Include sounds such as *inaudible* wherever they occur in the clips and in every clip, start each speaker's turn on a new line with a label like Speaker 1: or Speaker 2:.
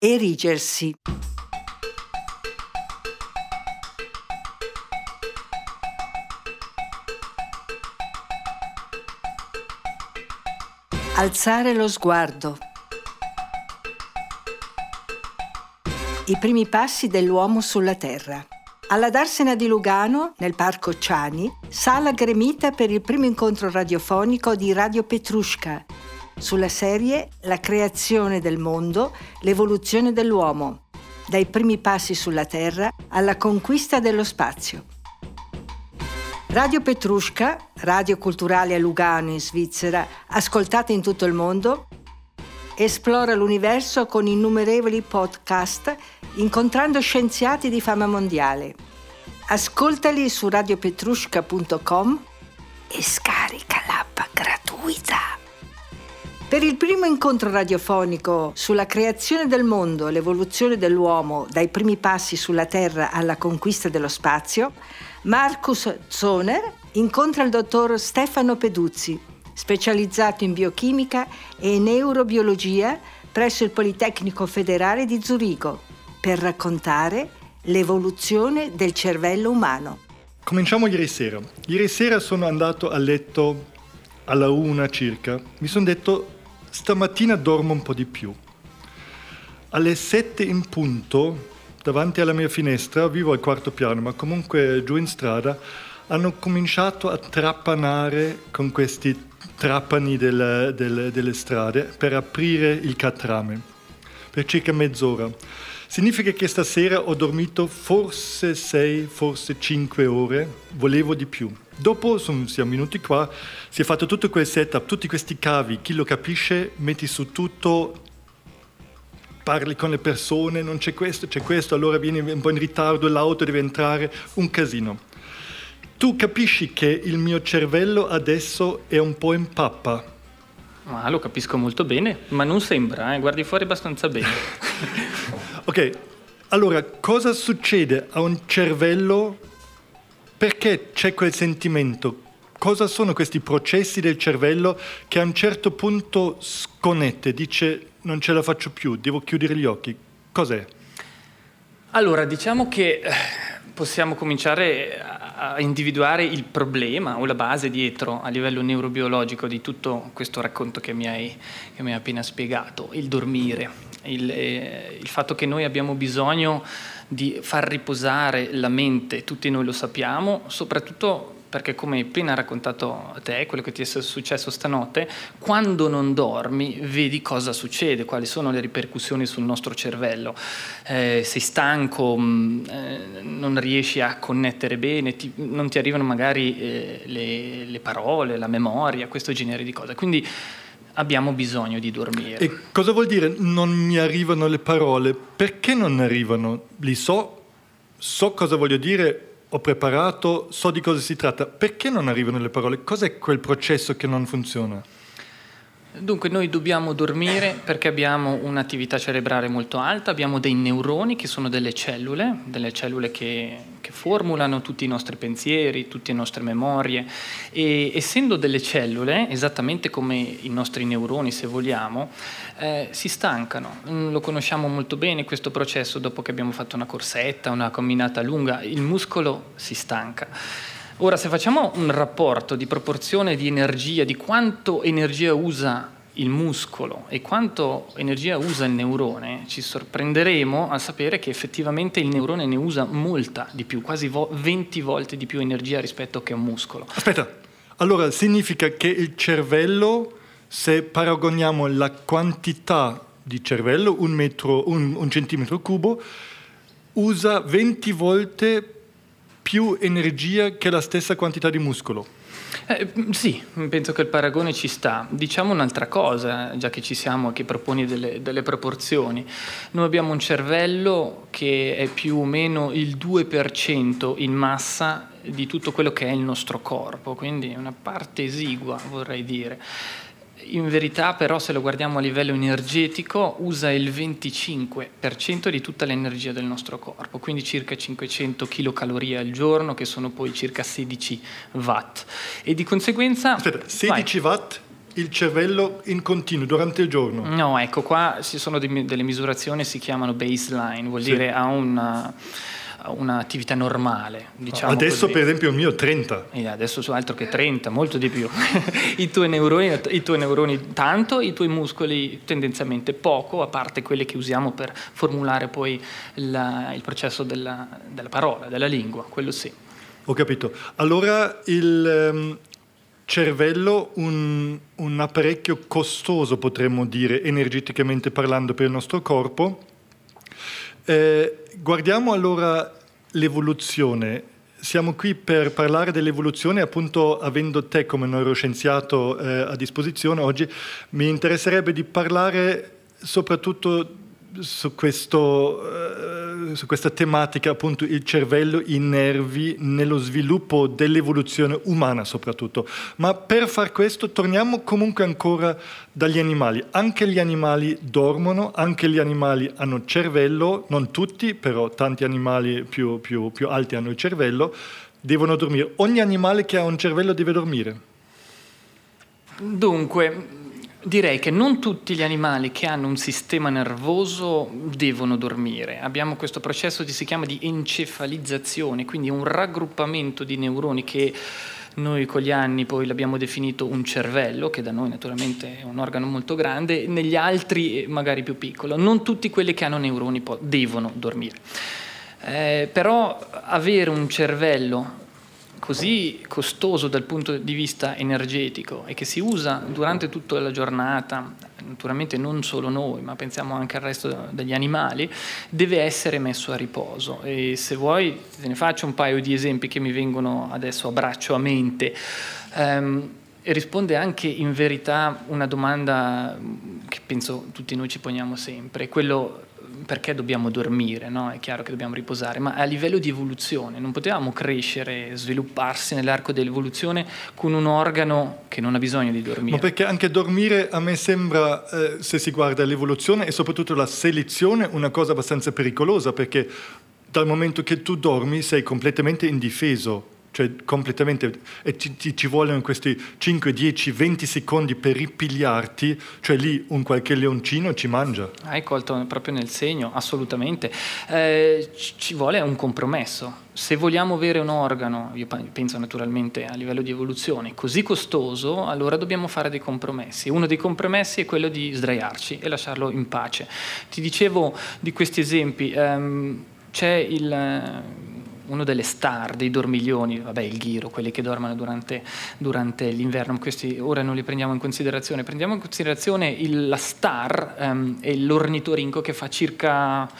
Speaker 1: Erigersi. Alzare lo sguardo. I primi passi dell'uomo sulla Terra. Alla Darsena di Lugano, nel parco Ciani, sala gremita per il primo incontro radiofonico di Radio Petrushka, sulla serie La creazione del mondo, l'evoluzione dell'uomo, dai primi passi sulla Terra alla conquista dello spazio. Radio Petrushka, radio culturale a Lugano in Svizzera, ascoltata in tutto il mondo, esplora l'universo con innumerevoli podcast incontrando scienziati di fama mondiale. Ascoltali su radiopetrushka.com e scarica l'app gratuita. Per il primo incontro radiofonico sulla creazione del mondo l'evoluzione dell'uomo dai primi passi sulla Terra alla conquista dello spazio, Marcus Zoner incontra il dottor Stefano Peduzzi, specializzato in biochimica e neurobiologia presso il Politecnico Federale di Zurigo, per raccontare l'evoluzione del cervello umano.
Speaker 2: Cominciamo ieri sera. Ieri sera sono andato a letto alla una circa. Mi sono detto stamattina dormo un po' di più. Alle sette in punto davanti alla mia finestra, vivo al quarto piano, ma comunque giù in strada, hanno cominciato a trapanare con questi trapani del, del, delle strade per aprire il catrame per circa mezz'ora. Significa che stasera ho dormito forse sei, forse cinque ore, volevo di più. Dopo sono, siamo venuti qua, si è fatto tutto quel setup, tutti questi cavi, chi lo capisce metti su tutto parli con le persone, non c'è questo, c'è questo, allora vieni un po' in ritardo, l'auto deve entrare, un casino. Tu capisci che il mio cervello adesso è un po' in pappa.
Speaker 3: Ma lo capisco molto bene, ma non sembra, eh? guardi fuori abbastanza bene. *laughs*
Speaker 2: ok, allora cosa succede a un cervello? Perché c'è quel sentimento? Cosa sono questi processi del cervello che a un certo punto sconnette, dice non ce la faccio più, devo chiudere gli occhi. Cos'è?
Speaker 3: Allora, diciamo che eh, possiamo cominciare a individuare il problema o la base dietro a livello neurobiologico di tutto questo racconto che mi hai, che mi hai appena spiegato, il dormire, il, eh, il fatto che noi abbiamo bisogno di far riposare la mente, tutti noi lo sappiamo, soprattutto perché come hai appena raccontato a te, quello che ti è successo stanotte, quando non dormi vedi cosa succede, quali sono le ripercussioni sul nostro cervello. Eh, sei stanco, mh, mm, eh, non riesci a connettere bene, ti, non ti arrivano magari eh, le, le parole, la memoria, questo genere di cose. Quindi abbiamo bisogno di dormire.
Speaker 2: E cosa vuol dire non mi arrivano le parole? Perché non arrivano? Li so, so cosa voglio dire, ho preparato, so di cosa si tratta, perché non arrivano le parole? Cos'è quel processo che non funziona?
Speaker 3: Dunque noi dobbiamo dormire perché abbiamo un'attività cerebrale molto alta, abbiamo dei neuroni che sono delle cellule, delle cellule che, che formulano tutti i nostri pensieri, tutte le nostre memorie e essendo delle cellule, esattamente come i nostri neuroni se vogliamo, eh, si stancano. Mm, lo conosciamo molto bene questo processo dopo che abbiamo fatto una corsetta, una camminata lunga, il muscolo si stanca. Ora, se facciamo un rapporto di proporzione di energia, di quanto energia usa il muscolo e quanto energia usa il neurone, ci sorprenderemo a sapere che effettivamente il neurone ne usa molta di più, quasi 20 volte di più energia rispetto che un muscolo.
Speaker 2: Aspetta, allora significa che il cervello, se paragoniamo la quantità di cervello, un, metro, un, un centimetro cubo, usa 20 volte più energia che la stessa quantità di muscolo.
Speaker 3: Eh, sì, penso che il paragone ci sta. Diciamo un'altra cosa, già che ci siamo, che proponi delle, delle, proporzioni. Noi abbiamo un cervello che è più o meno il 2% in massa di tutto quello che è il nostro corpo, quindi una parte esigua, vorrei dire in verità però se lo guardiamo a livello energetico usa il 25% di tutta l'energia del nostro corpo, quindi circa 500 kcal al giorno che sono poi circa 16 watt e di conseguenza...
Speaker 2: Aspetta, 16 vai. watt il cervello in continuo durante il giorno?
Speaker 3: No, ecco, qua ci sono delle misurazioni, si chiamano baseline, vuol sì. dire ha una un'attività normale. Diciamo
Speaker 2: adesso
Speaker 3: così.
Speaker 2: per esempio il mio 30.
Speaker 3: E adesso su altro che 30, molto di più. *laughs* I, tuoi neuroni, I tuoi neuroni tanto, i tuoi muscoli tendenzialmente poco, a parte quelli che usiamo per formulare poi la, il processo della, della, parola, della lingua, quello sì.
Speaker 2: Ho capito. Allora il um, cervello, un, un apparecchio costoso potremmo dire, energeticamente parlando per il nostro corpo, eh, guardiamo allora l'evoluzione. Siamo qui per parlare dell'evoluzione, appunto avendo te come neuroscienziato eh, a disposizione oggi, mi interesserebbe di parlare soprattutto su questo... Eh, su questa tematica, appunto il cervello, i nervi, nello sviluppo dell'evoluzione umana soprattutto. Ma per far questo torniamo comunque ancora dagli animali. Anche gli animali dormono, anche gli animali hanno cervello, non tutti, però tanti animali più, più, più alti hanno il cervello, devono dormire. Ogni animale che ha un cervello deve dormire.
Speaker 3: Dunque, Direi che non tutti gli animali che hanno un sistema nervoso devono dormire. Abbiamo questo processo che si chiama di encefalizzazione, quindi un raggruppamento di neuroni che noi con gli anni poi l'abbiamo definito un cervello, che da noi naturalmente è un organo molto grande, negli altri magari più piccolo. Non tutti quelli che hanno neuroni devono dormire. Eh, però avere un cervello così costoso dal punto di vista energetico e che si usa durante tutta la giornata, naturalmente non solo noi, ma pensiamo anche al resto degli animali, deve essere messo a riposo. E se vuoi te ne faccio un paio di esempi che mi vengono adesso a braccio a mente. Um, risponde anche in verità una domanda che penso tutti noi ci poniamo sempre, quello perché dobbiamo dormire, no? è chiaro che dobbiamo riposare, ma a livello di evoluzione non potevamo crescere, svilupparsi nell'arco dell'evoluzione con un organo che non ha bisogno di dormire.
Speaker 2: Ma perché anche dormire a me sembra, eh, se si guarda l'evoluzione e soprattutto la selezione, una cosa abbastanza pericolosa, perché dal momento che tu dormi sei completamente indifeso cioè completamente, e ti, ti, ci vogliono questi 5, 10, 20 secondi per ripigliarti, cioè lì un qualche leoncino ci mangia.
Speaker 3: Hai colto proprio nel segno, assolutamente. Eh, ci vuole un compromesso. Se vogliamo avere un organo, io penso naturalmente a livello di evoluzione, così costoso, allora dobbiamo fare dei compromessi. Uno dei compromessi è quello di sdraiarci e lasciarlo in pace. Ti dicevo di questi esempi, ehm, c'è il uno delle star dei dormiglioni, vabbè il ghiro, quelli che dormono durante, durante l'inverno, questi ora non li prendiamo in considerazione, prendiamo in considerazione il, la star ehm, e l'ornitorinco che fa circa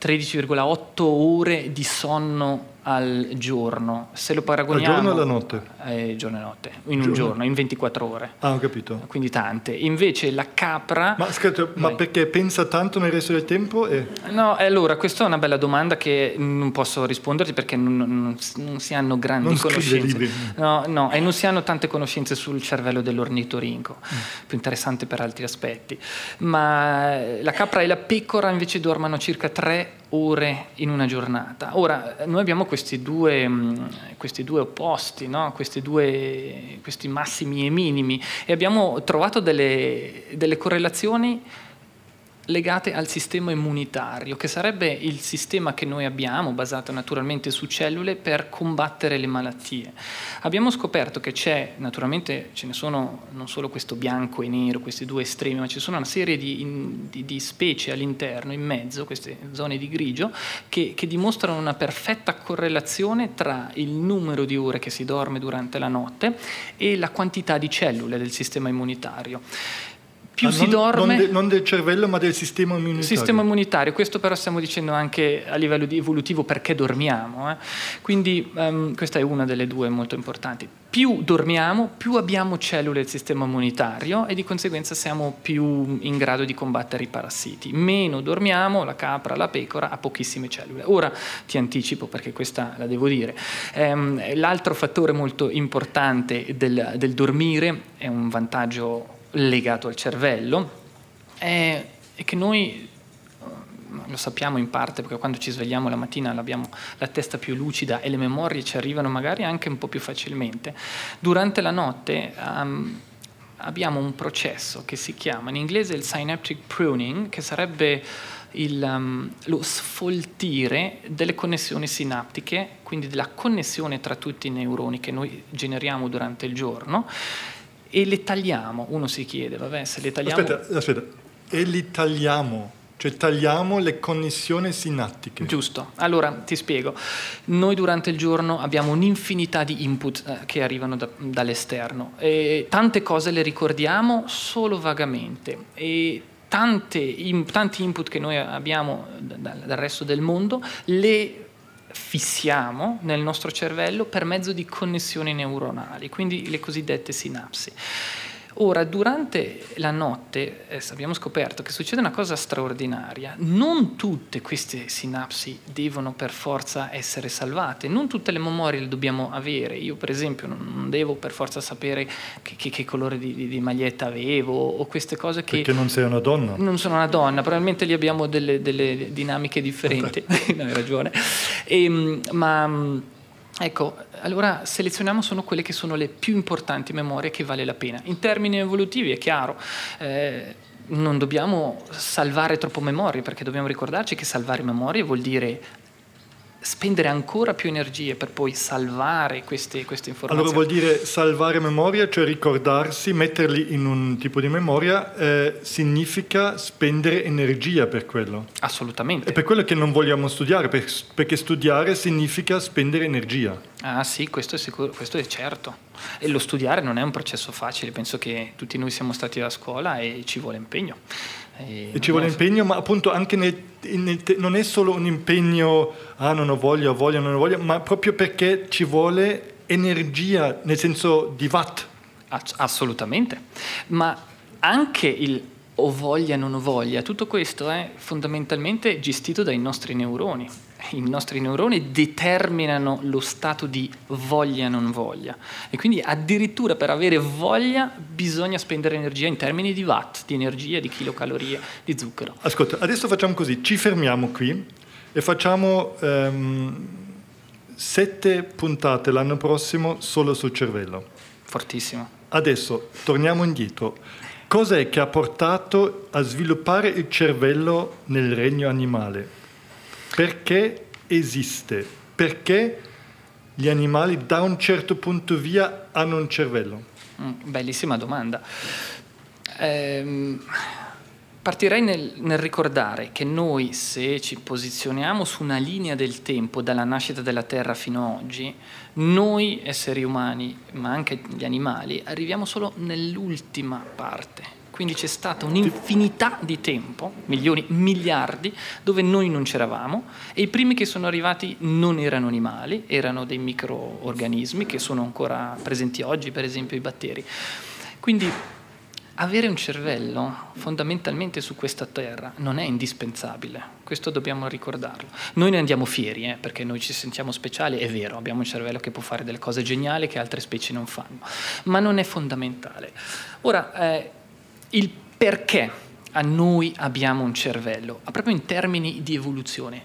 Speaker 3: 13,8 ore di sonno al giorno. Se lo paragoniamo...
Speaker 2: Al giorno o alla notte?
Speaker 3: Eh, giorno e notte, in un giorno, in 24 ore.
Speaker 2: Ah, ho capito.
Speaker 3: Quindi tante. Invece la capra...
Speaker 2: Ma, scusa, ma perché pensa tanto nel resto del tempo? E...
Speaker 3: No, allora, questa è una bella domanda che non posso risponderti perché non, non, non si hanno grandi
Speaker 2: non
Speaker 3: conoscenze. No, no, e non si hanno tante conoscenze sul cervello dell'ornitorinco, mm. più interessante per altri aspetti. Ma la capra e la pecora invece dormono circa 3 ore in una giornata. Ora, noi abbiamo questi due, mm, questi due opposti, no? questi, due, questi massimi e minimi, e abbiamo trovato delle, delle correlazioni legate al sistema immunitario, che sarebbe il sistema che noi abbiamo, basato naturalmente su cellule, per combattere le malattie. Abbiamo scoperto che c'è, naturalmente ce ne sono non solo questo bianco e nero, questi due estremi, ma ci sono una serie di, di, di specie all'interno, in mezzo, queste zone di grigio, che, che dimostrano una perfetta correlazione tra il numero di ore che si dorme durante la notte e la quantità di cellule del sistema immunitario più ah, si
Speaker 2: non,
Speaker 3: dorme...
Speaker 2: Non, de, non, del cervello ma del sistema immunitario.
Speaker 3: Sistema immunitario, questo però stiamo dicendo anche a livello evolutivo perché dormiamo. Eh? Quindi um, questa è una delle due molto importanti. Più dormiamo, più abbiamo cellule del sistema immunitario e di conseguenza siamo più in grado di combattere i parassiti. Meno dormiamo, la capra, la pecora ha pochissime cellule. Ora ti anticipo perché questa la devo dire. Um, l'altro fattore molto importante del, del dormire è un vantaggio legato al cervello è, è che noi lo sappiamo in parte perché quando ci svegliamo la mattina abbiamo la testa più lucida e le memorie ci arrivano magari anche un po' più facilmente. Durante la notte um, abbiamo un processo che si chiama in inglese il synaptic pruning, che sarebbe il, um, lo sfoltire delle connessioni sinaptiche, quindi della connessione tra tutti i neuroni che noi generiamo durante il giorno e le tagliamo. Uno si chiede, vabbè, se le tagliamo...
Speaker 2: Aspetta, aspetta, e li tagliamo? Cioè tagliamo le connessioni sinattiche.
Speaker 3: Giusto, allora ti spiego. Noi durante il giorno abbiamo un'infinità di input eh, che arrivano da, dall'esterno e tante cose le ricordiamo solo vagamente e tante, in, tanti input che noi abbiamo dal, dal resto del mondo le fissiamo nel nostro cervello per mezzo di connessioni neuronali, quindi le cosiddette sinapsi. Ora, durante la notte eh, abbiamo scoperto che succede una cosa straordinaria. Non tutte queste sinapsi devono per forza essere salvate, non tutte le memorie le dobbiamo avere. Io, per esempio, non devo per forza sapere che, che, che colore di, di, di, maglietta avevo o queste cose che...
Speaker 2: Perché non sei una donna.
Speaker 3: Non sono una donna, probabilmente lì abbiamo delle, delle dinamiche differenti. *laughs* no, hai ragione. E, ehm, ma Ecco, allora selezioniamo solo quelle che sono le più importanti memorie che vale la pena. In termini evolutivi è chiaro, eh, non dobbiamo salvare troppo memorie perché dobbiamo ricordarci che salvare memorie vuol dire spendere ancora più energie per poi salvare queste, queste, informazioni.
Speaker 2: Allora vuol dire salvare memoria, cioè ricordarsi, metterli in un tipo di memoria, eh, significa spendere energia per quello.
Speaker 3: Assolutamente.
Speaker 2: È per quello che non vogliamo studiare, perché studiare significa spendere energia.
Speaker 3: Ah sì, questo è, sicuro, questo è certo. E lo studiare non è un processo facile, penso che tutti noi siamo stati a scuola e ci vuole impegno.
Speaker 2: E, e ci vuole impegno, ma appunto anche nel, nel, non è solo un impegno, ah non ho voglia, ho voglia, non ho voglia, ma proprio perché ci vuole energia, nel senso di watt.
Speaker 3: Assolutamente, ma anche il o voglia, non ho voglia, tutto questo è fondamentalmente gestito dai nostri neuroni i nostri neuroni determinano lo stato di voglia non voglia e quindi addirittura per avere voglia bisogna spendere energia in termini di watt, di energia, di chilocalorie, di zucchero.
Speaker 2: Ascolta, adesso facciamo così, ci fermiamo qui e facciamo um, sette puntate l'anno prossimo solo sul cervello.
Speaker 3: Fortissimo.
Speaker 2: Adesso torniamo indietro. Cos'è che ha portato a sviluppare il cervello nel regno animale? perché esiste? Perché gli animali da un certo punto via hanno un cervello?
Speaker 3: Mm, bellissima domanda. Ehm, partirei nel, nel, ricordare che noi se ci posizioniamo su una linea del tempo dalla nascita della Terra fino ad oggi, noi esseri umani, ma anche gli animali, arriviamo solo nell'ultima parte quindi c'è stata un'infinità di tempo, milioni, miliardi, dove noi non c'eravamo e i primi che sono arrivati non erano animali, erano dei microorganismi che sono ancora presenti oggi, per esempio i batteri. Quindi avere un cervello fondamentalmente su questa terra non è indispensabile, questo dobbiamo ricordarlo. Noi ne andiamo fieri eh, perché noi ci sentiamo speciali, è vero, abbiamo un cervello che può fare delle cose geniali che altre specie non fanno, ma non è fondamentale. Ora, eh, il perché a noi abbiamo un cervello, proprio in termini di evoluzione.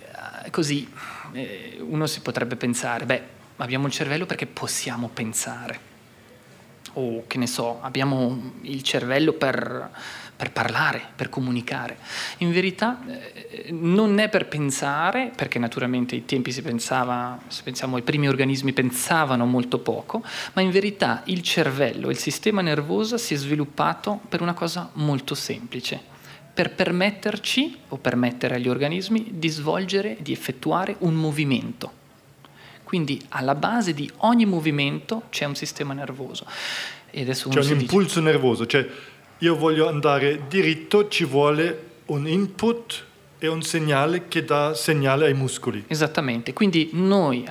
Speaker 3: Eh, così eh, uno si potrebbe pensare, beh, abbiamo un cervello perché possiamo pensare. O che ne so, abbiamo il cervello per per parlare, per comunicare. In verità eh, non è per pensare, perché naturalmente ai tempi si pensava, se pensiamo ai primi organismi pensavano molto poco, ma in verità il cervello, il sistema nervoso si è sviluppato per una cosa molto semplice, per permetterci o permettere agli organismi di svolgere, di effettuare un movimento. Quindi alla base di ogni movimento c'è un sistema nervoso.
Speaker 2: C'è un impulso dice, nervoso, cioè io voglio andare diritto, ci vuole un input e un segnale che dà segnale ai muscoli.
Speaker 3: Esattamente, quindi noi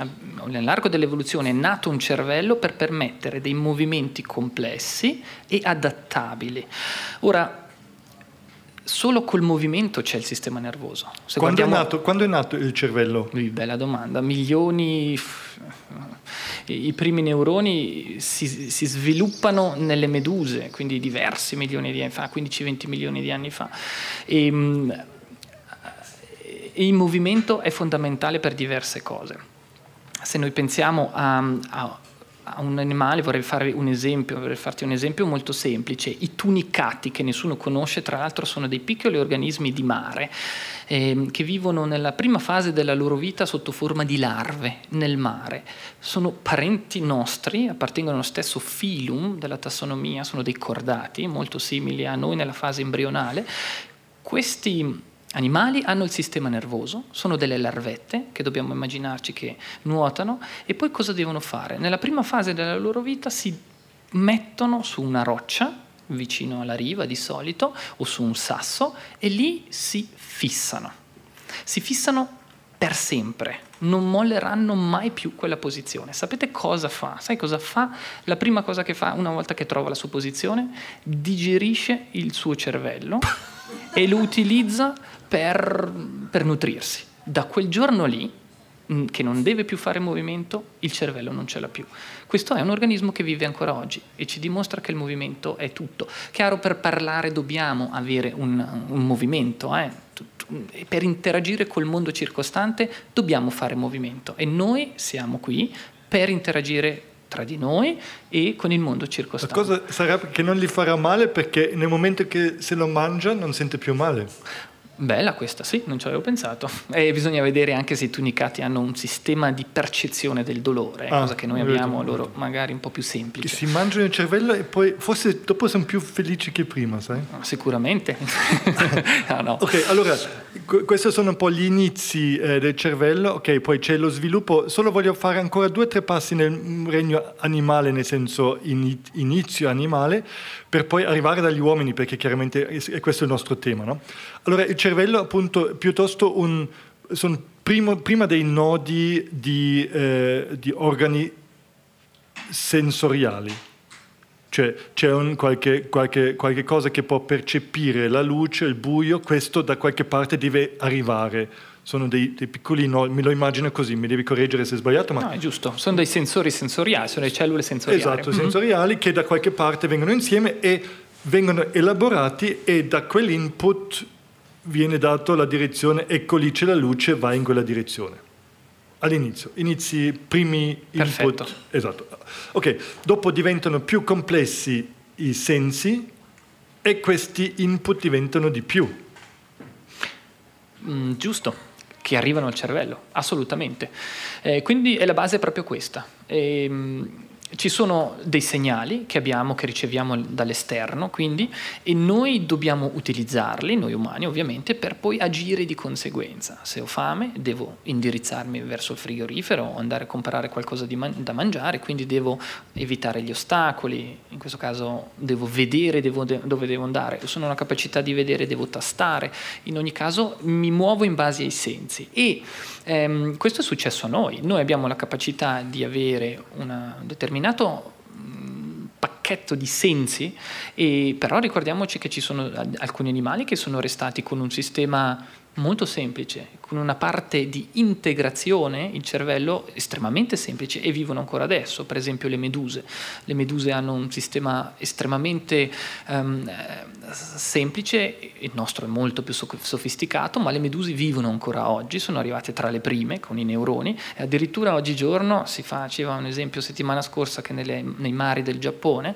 Speaker 3: nell'arco dell'evoluzione è nato un cervello per permettere dei movimenti complessi e adattabili. Ora, solo col movimento c'è il sistema nervoso.
Speaker 2: Quando, guardiamo... è nato, quando è nato il cervello?
Speaker 3: Bella domanda, milioni i primi neuroni si, si, sviluppano nelle meduse, quindi diversi milioni di anni fa, 15-20 milioni di anni fa. E, ehm, il movimento è fondamentale per diverse cose. Se noi pensiamo a, a a un animale, vorrei un esempio, vorrei farti un esempio molto semplice. I tunicati, che nessuno conosce, tra l'altro sono dei piccoli organismi di mare eh, che vivono nella prima fase della loro vita sotto forma di larve nel mare. Sono parenti nostri, appartengono allo stesso filum della tassonomia, sono dei cordati, molto simili a noi nella fase embrionale. Questi animali hanno il sistema nervoso, sono delle larvette che dobbiamo immaginarci che nuotano e poi cosa devono fare? Nella prima fase della loro vita si mettono su una roccia vicino alla riva di solito o su un sasso e lì si fissano. Si fissano per sempre, non molleranno mai più quella posizione. Sapete cosa fa? Sai cosa fa? La prima cosa che fa una volta che trova la sua posizione, digerisce il suo cervello *laughs* e lo utilizza per, per nutrirsi. Da quel giorno lì, mm, che non deve più fare movimento, il cervello non ce l'ha più. Questo è un organismo che vive ancora oggi e ci dimostra che il movimento è tutto. Chiaro, per parlare dobbiamo avere un, un movimento, eh? per interagire col mondo circostante dobbiamo fare movimento e noi siamo qui per interagire tra di noi e con il mondo circostante.
Speaker 2: La cosa sarà che non gli farà male perché nel momento che se lo mangia non sente più male.
Speaker 3: Bella questa, sì, non ci avevo pensato. E bisogna vedere anche se i tunicati hanno un sistema di percezione del dolore, ah, cosa che noi abbiamo vedo. loro magari un po' più semplice.
Speaker 2: si mangiano il cervello e poi forse dopo sono più felici che prima, sai?
Speaker 3: Sicuramente.
Speaker 2: no, *laughs* no. Ok, allora, questi sono un po' gli inizi eh, del cervello, ok, poi c'è lo sviluppo. Solo voglio fare ancora due o tre passi nel regno animale, nel senso inizio animale, per poi arrivare dagli uomini, perché chiaramente è questo il nostro tema, no? Allora, il cervello appunto piuttosto un, sono primo, prima dei nodi di, eh, di organi sensoriali. Cioè c'è un, qualche, qualche, qualche, cosa che può percepire la luce, il buio, questo da qualche parte deve arrivare. Sono dei, dei piccoli nodi, me lo immagino così, mi devi correggere se è sbagliato. Ma...
Speaker 3: No, è giusto, sono dei sensori sensoriali, sono le cellule sensoriali.
Speaker 2: Esatto, mm-hmm. sensoriali che da qualche parte vengono insieme e vengono elaborati e da quell'input viene dato la direzione, ecco lì c'è la luce, vai in quella direzione. All'inizio, inizi primi
Speaker 3: Perfetto.
Speaker 2: input. Esatto. Ok, dopo diventano più complessi i sensi e questi input diventano di più.
Speaker 3: Mm, giusto, che arrivano al cervello, assolutamente. Eh, quindi la base è proprio questa. E, ehm, ci sono dei segnali che abbiamo, che riceviamo dall'esterno, quindi, e noi dobbiamo utilizzarli, noi umani ovviamente, per poi agire di conseguenza. Se ho fame, devo indirizzarmi verso il frigorifero o andare a comprare qualcosa man- da mangiare, quindi devo evitare gli ostacoli, in questo caso devo vedere devo de- dove devo andare, se non ho la capacità di vedere devo tastare, in ogni caso mi muovo in base ai sensi. E ehm, questo è successo a noi, noi abbiamo la capacità di avere una determinata determinato mm, pacchetto di sensi, però ricordiamoci che ci sono alcuni animali che sono restati con un sistema molto semplice, con una parte di integrazione, il cervello estremamente semplice e vivono ancora adesso, per esempio le meduse. Le meduse hanno un sistema estremamente um, semplice, il nostro è molto più sofisticato, ma le meduse vivono ancora oggi, sono arrivate tra le prime con i neuroni e addirittura oggigiorno si faceva un esempio settimana scorsa che nelle, nei mari del Giappone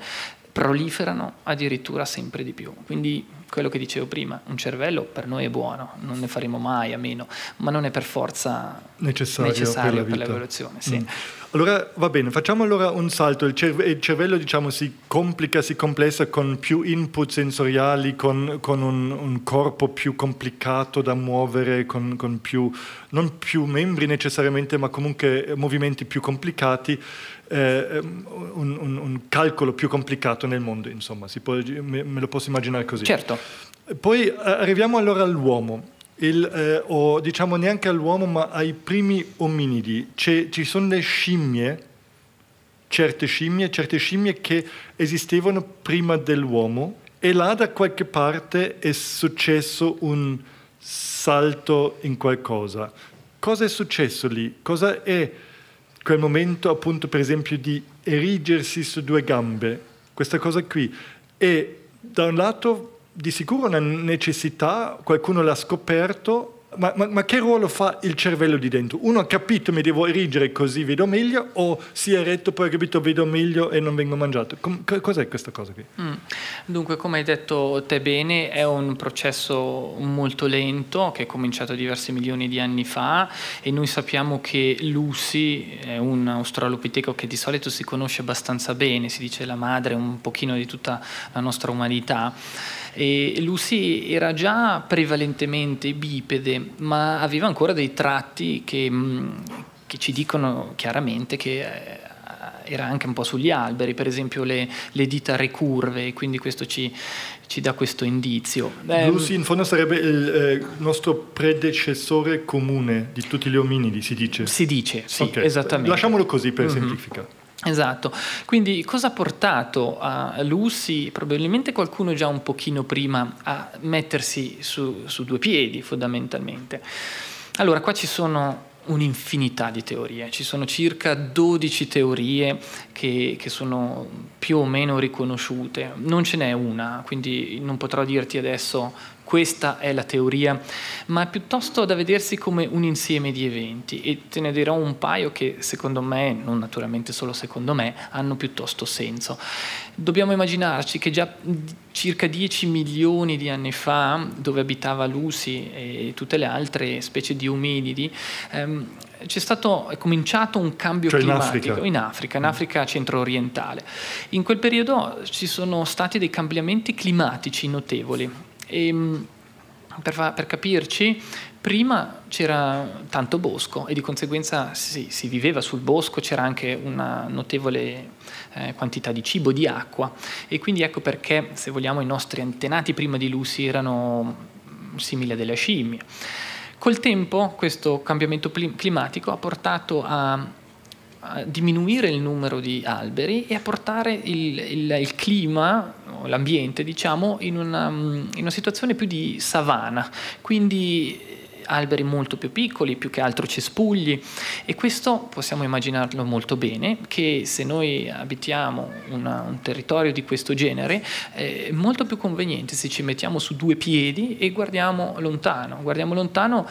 Speaker 3: proliferano addirittura sempre di più. Quindi quello che dicevo prima, un cervello per noi è buono, non ne faremo mai a meno, ma non è per forza
Speaker 2: necessario,
Speaker 3: necessario
Speaker 2: per,
Speaker 3: l'evoluzione. Sì. Mm.
Speaker 2: Allora va bene, facciamo allora un salto. Il, cerve- il, cervello diciamo, si complica, si complessa con più input sensoriali, con, con un, un, corpo più complicato da muovere, con, con più, non più membri necessariamente, ma comunque movimenti più complicati eh, un, un, un, calcolo più complicato nel mondo, insomma, può, me, me, lo posso immaginare così.
Speaker 3: Certo.
Speaker 2: Poi eh, arriviamo allora all'uomo, il, eh, o diciamo neanche all'uomo, ma ai primi ominidi. C'è, ci sono le scimmie, certe scimmie, certe scimmie che esistevano prima dell'uomo e là da qualche parte è successo un salto in qualcosa. Cosa è successo lì? Cosa è quel momento appunto per esempio di erigersi su due gambe, questa cosa qui. E da un lato di sicuro una necessità, qualcuno l'ha scoperto ma, ma, ma, che ruolo fa il cervello di dentro? Uno ha capito mi devo erigere così vedo meglio o si è eretto poi ha capito vedo meglio e non vengo mangiato? Com- cos'è questa cosa qui? Mm.
Speaker 3: Dunque come hai detto te bene è un processo molto lento che è cominciato diversi milioni di anni fa e noi sappiamo che Lucy è un australopiteco che di solito si conosce abbastanza bene, si dice la madre un pochino di tutta la nostra umanità e Lucy era già prevalentemente bipede, ma aveva ancora dei tratti che, mm, che ci dicono chiaramente che eh, era anche un po' sugli alberi, per esempio le, le dita ricurve, quindi questo ci, ci dà questo indizio.
Speaker 2: Lucy in fondo sarebbe il eh, nostro predecessore comune di tutti gli ominidi, si dice?
Speaker 3: Si dice, sì, okay. esattamente.
Speaker 2: Lasciamolo così per mm-hmm. semplificare.
Speaker 3: Esatto, quindi cosa ha portato a Lucy, probabilmente qualcuno già un pochino prima, a mettersi su, su due piedi fondamentalmente? Allora, qua ci sono un'infinità di teorie, ci sono circa 12 teorie che, che, sono più o meno riconosciute, non ce n'è una, quindi non potrò dirti adesso questa è la teoria, ma è piuttosto da vedersi come un insieme di eventi e te ne dirò un paio che secondo me, non naturalmente solo secondo me, hanno piuttosto senso. Dobbiamo immaginarci che già circa 10 milioni di anni fa, dove abitava Lucy e tutte le altre specie di ominidi, ehm, c'è stato, è cominciato un cambio
Speaker 2: cioè
Speaker 3: climatico
Speaker 2: in Africa.
Speaker 3: in Africa, in Africa centro-orientale. In quel periodo ci sono stati dei cambiamenti climatici notevoli e, ehm, per, per, capirci, prima c'era tanto bosco e di conseguenza si, si viveva sul bosco, c'era anche una notevole eh, quantità di cibo, di acqua e quindi ecco perché, se vogliamo, i nostri antenati prima di Lucy erano simili a delle scimmie. Col tempo questo cambiamento climatico ha portato a a diminuire il numero di alberi e a portare il, il, il clima, l'ambiente diciamo, in una, in una situazione più di savana, quindi alberi molto più piccoli, più che altro cespugli. E questo possiamo immaginarlo molto bene che se noi abitiamo una, un territorio di questo genere è molto più conveniente se ci mettiamo su due piedi e guardiamo lontano, guardiamo lontano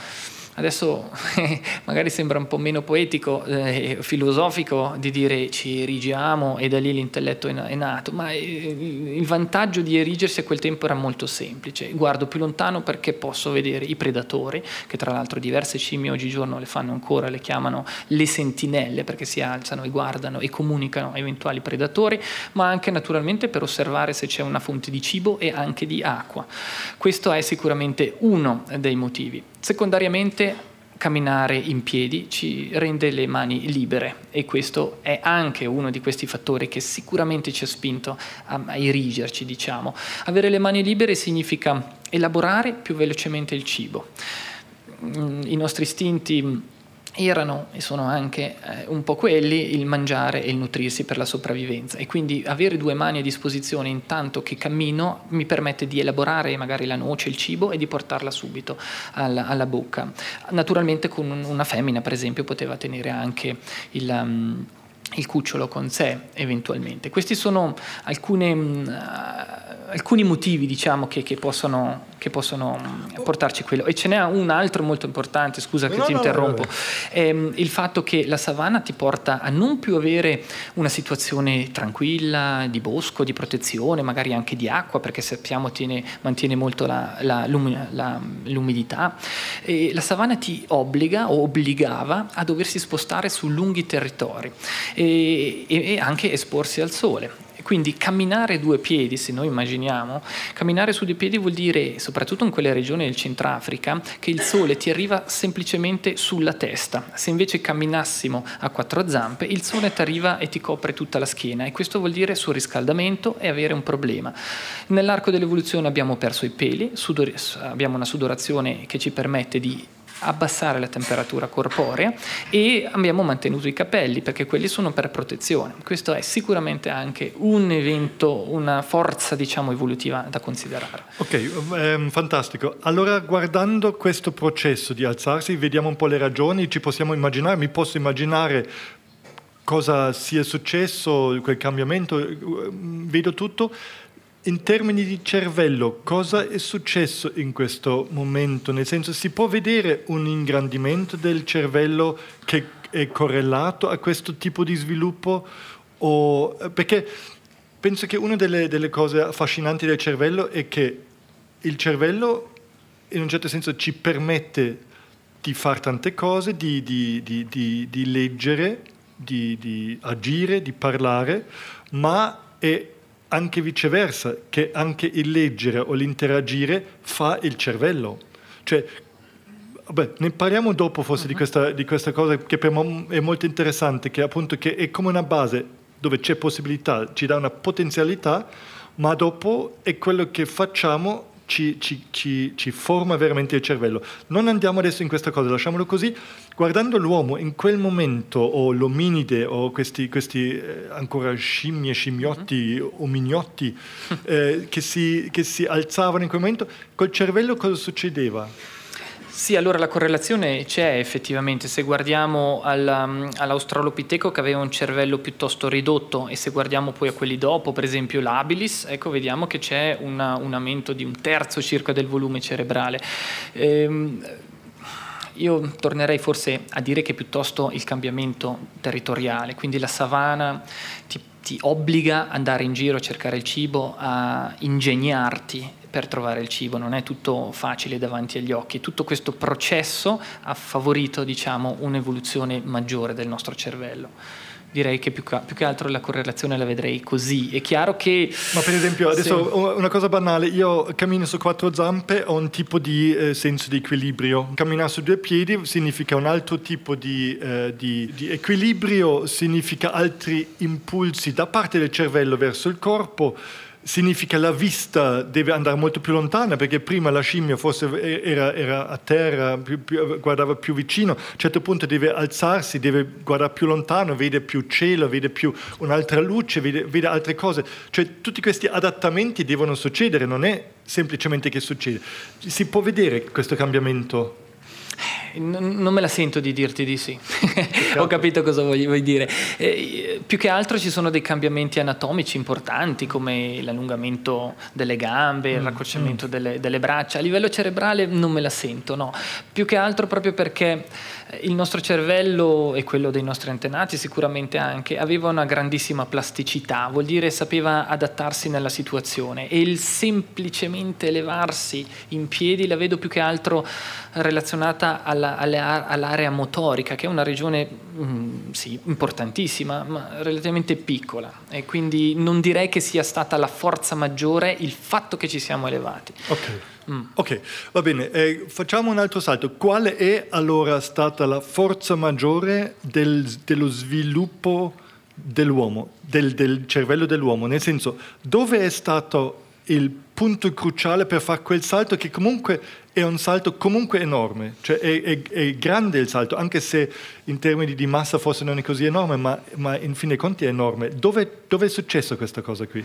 Speaker 3: Adesso *laughs* magari sembra un po' meno poetico, eh, filosofico di dire ci erigiamo e da lì l'intelletto è nato, ma eh, il vantaggio di erigersi a quel tempo era molto semplice. Guardo più lontano perché posso vedere i predatori, che tra l'altro diverse scimmie oggigiorno le fanno ancora, le chiamano le sentinelle perché si alzano e guardano e comunicano eventuali predatori, ma anche naturalmente per osservare se c'è una fonte di cibo e anche di acqua. Questo è sicuramente uno dei motivi. Secondariamente camminare in piedi ci rende le mani libere e questo è anche uno di questi fattori che sicuramente ci ha spinto a, a erigerci, diciamo. Avere le mani libere significa elaborare più velocemente il cibo. Mm, I nostri istinti erano e sono anche eh, un po' quelli il mangiare e il nutrirsi per la sopravvivenza e quindi avere due mani a disposizione intanto che cammino mi permette di elaborare magari la noce, il cibo e di portarla subito alla, alla bocca. Naturalmente con una femmina per esempio poteva tenere anche il... Um, il cucciolo con sé eventualmente. Questi sono alcune, uh, alcuni motivi diciamo, che, che, possono, che, possono, portarci a quello. E ce n'è un altro molto importante, scusa che no, ti no, interrompo, no, ehm, il fatto che la savana ti porta a non più avere una situazione tranquilla, di bosco, di protezione, magari anche di acqua, perché sappiamo tiene, mantiene molto la, la, la, l'umidità. E la savana ti obbliga o obbligava a doversi spostare su lunghi territori e, e anche esporsi al sole. Quindi camminare due piedi, se noi immaginiamo, camminare su due piedi vuol dire, soprattutto in quelle regioni del Centrafrica, che il sole ti arriva semplicemente sulla testa. Se invece camminassimo a quattro zampe, il sole ti arriva e ti copre tutta la schiena e questo vuol dire surriscaldamento e avere un problema. Nell'arco dell'evoluzione abbiamo perso i peli, sudor- abbiamo una sudorazione che ci permette di abbassare la temperatura corporea e abbiamo mantenuto i capelli perché quelli sono per protezione. Questo è sicuramente anche un evento, una forza diciamo evolutiva da considerare.
Speaker 2: Ok, ehm, fantastico. Allora guardando questo processo di alzarsi vediamo un po' le ragioni, ci possiamo immaginare, mi posso immaginare cosa sia successo, quel cambiamento, vedo tutto in termini di cervello, cosa è successo in questo momento? Nel senso, si può vedere un ingrandimento del cervello che è correlato a questo tipo di sviluppo? O, perché penso che una delle, delle cose affascinanti del cervello è che il cervello in un certo senso ci permette di fare tante cose, di, di, di, di leggere, di, agire, di parlare, ma è anche viceversa, che anche il leggere o l'interagire fa il cervello. Cioè, vabbè, ne parliamo dopo forse uh-huh. di, questa, di, questa, cosa che per me è molto interessante, che appunto che è come una base dove c'è possibilità, ci dà una potenzialità, ma dopo è quello che facciamo ci, ci, ci, ci, forma veramente il cervello. Non andiamo adesso in questa cosa, lasciamolo così. Guardando l'uomo in quel momento, o l'ominide, o questi, questi eh, ancora scimmie, scimmiotti, mm-hmm. omignotti, *laughs* eh, che, si, che si alzavano in quel momento, col cervello cosa succedeva?
Speaker 3: Sì, allora la correlazione c'è effettivamente, se guardiamo al, all'australopiteco che aveva un cervello piuttosto ridotto e se guardiamo poi a quelli dopo, per esempio l'abilis, ecco vediamo che c'è una, un aumento di un terzo circa del volume cerebrale. Ehm, io tornerei forse a dire che piuttosto il cambiamento territoriale, quindi la savana ti, ti obbliga ad andare in giro a cercare il cibo, a ingegnarti per trovare il cibo, non è tutto facile davanti agli occhi. Tutto questo processo ha favorito diciamo, un'evoluzione maggiore del nostro cervello. Direi che più che, più che, altro la correlazione la vedrei così. È chiaro che...
Speaker 2: Ma per esempio, adesso sì. una cosa banale, io cammino su quattro zampe, ho un tipo di eh, senso di equilibrio. Camminare su due piedi significa un altro tipo di, eh, di, di equilibrio, significa altri impulsi da parte del cervello verso il corpo significa la vista deve andare molto più lontana perché prima la scimmia forse era, era a terra, più, più, guardava più vicino, a un certo punto deve alzarsi, deve guardare più lontano, vede più cielo, vede più un'altra luce, vede, vede altre cose. Cioè tutti questi adattamenti devono succedere, non è semplicemente che succede. Si può vedere questo cambiamento
Speaker 3: non me la sento di dirti di sì, *laughs* ho capito cosa vuoi, vuoi dire. Eh, più che altro ci sono dei cambiamenti anatomici importanti come l'allungamento delle gambe, il mm, raccorciamento mm. delle, delle, braccia. A livello cerebrale non me la sento, no. Più che altro proprio perché il nostro cervello e quello dei nostri antenati sicuramente anche aveva una grandissima plasticità, vuol dire sapeva adattarsi nella situazione e il semplicemente levarsi in piedi la vedo più che altro relazionata alla, alla, all'area motorica, che è una regione mm, sì, importantissima, ma relativamente piccola. E quindi non direi che sia stata la forza maggiore il fatto che ci siamo elevati.
Speaker 2: Ok. Mm. Ok, va bene, eh, facciamo un altro salto. Qual è allora stata la forza maggiore del, dello sviluppo dell'uomo, del, del cervello dell'uomo? Nel senso, dove è stato il punto cruciale per fare quel salto che comunque è un salto comunque enorme, cioè è, è, è, grande il salto, anche se in termini di massa forse non è così enorme, ma, ma in fin dei conti è enorme. Dove, dove è successo questa cosa qui?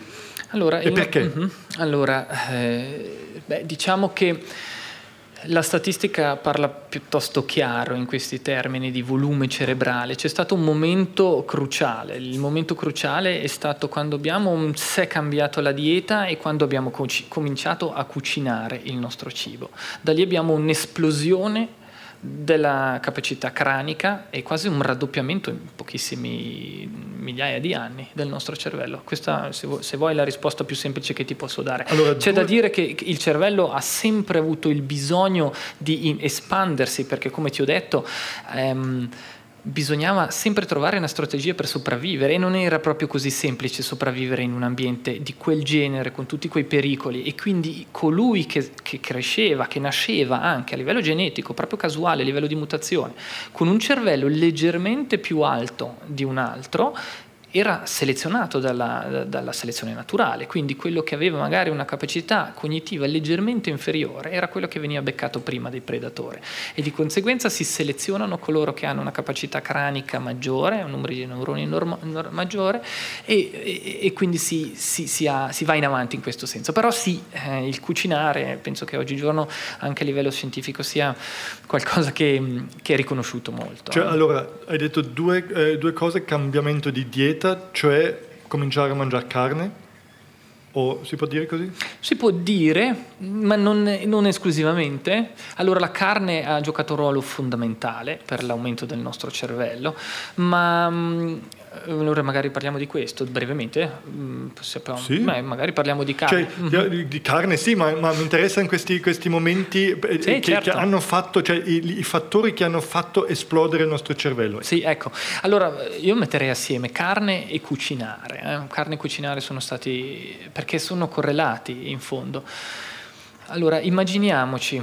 Speaker 3: Allora,
Speaker 2: e in, perché? Uh-huh.
Speaker 3: Allora, eh, beh, diciamo che la statistica parla piuttosto chiaro in questi termini di volume cerebrale. C'è stato un momento cruciale. Il momento cruciale è stato quando abbiamo se cambiato la dieta e quando abbiamo cominciato a cucinare il nostro cibo. Da lì abbiamo un'esplosione della capacità cranica e quasi un raddoppiamento in pochissimi migliaia di anni del nostro cervello. Questa, se vuoi, se vuoi, è la risposta più semplice che ti posso dare. Allora, C'è due... da dire che il cervello ha sempre avuto il bisogno di espandersi, perché come ti ho detto... Ehm, bisognava sempre trovare una strategia per sopravvivere e non era proprio così semplice sopravvivere in un ambiente di quel genere con tutti quei pericoli. E quindi colui che, che, cresceva, che nasceva anche a livello genetico, proprio casuale, a livello di mutazione, con un cervello leggermente più alto di un altro, era selezionato dalla, dalla, selezione naturale, quindi quello che aveva magari una capacità cognitiva leggermente inferiore era quello che veniva beccato prima dei predatori e di conseguenza si selezionano coloro che hanno una capacità cranica maggiore, un numero di neuroni norma, maggiore e, e, e, quindi si, si, si, ha, si, va in avanti in questo senso. Però sì, eh, il cucinare penso che oggigiorno anche a livello scientifico sia qualcosa che, che è riconosciuto molto.
Speaker 2: Cioè, allora, hai detto due, eh, due cose, cambiamento di dieta dieta, cioè cominciare a mangiare carne? O si può dire così?
Speaker 3: Si può dire, ma non, non, esclusivamente. Allora la carne ha giocato un ruolo fondamentale per l'aumento del nostro cervello, ma mm, allora magari parliamo di questo brevemente. Mm, Sappiamo, sì. Beh, magari parliamo di carne.
Speaker 2: Cioè, mm-hmm. Di carne sì, ma, ma mi interessano questi, questi, momenti eh, sì, che, certo. che, hanno fatto, cioè i, i, fattori che hanno fatto esplodere il nostro cervello.
Speaker 3: Sì, ecco. Allora io metterei assieme carne e cucinare. Eh. Carne e cucinare sono stati, perché sono correlati in fondo. Allora immaginiamoci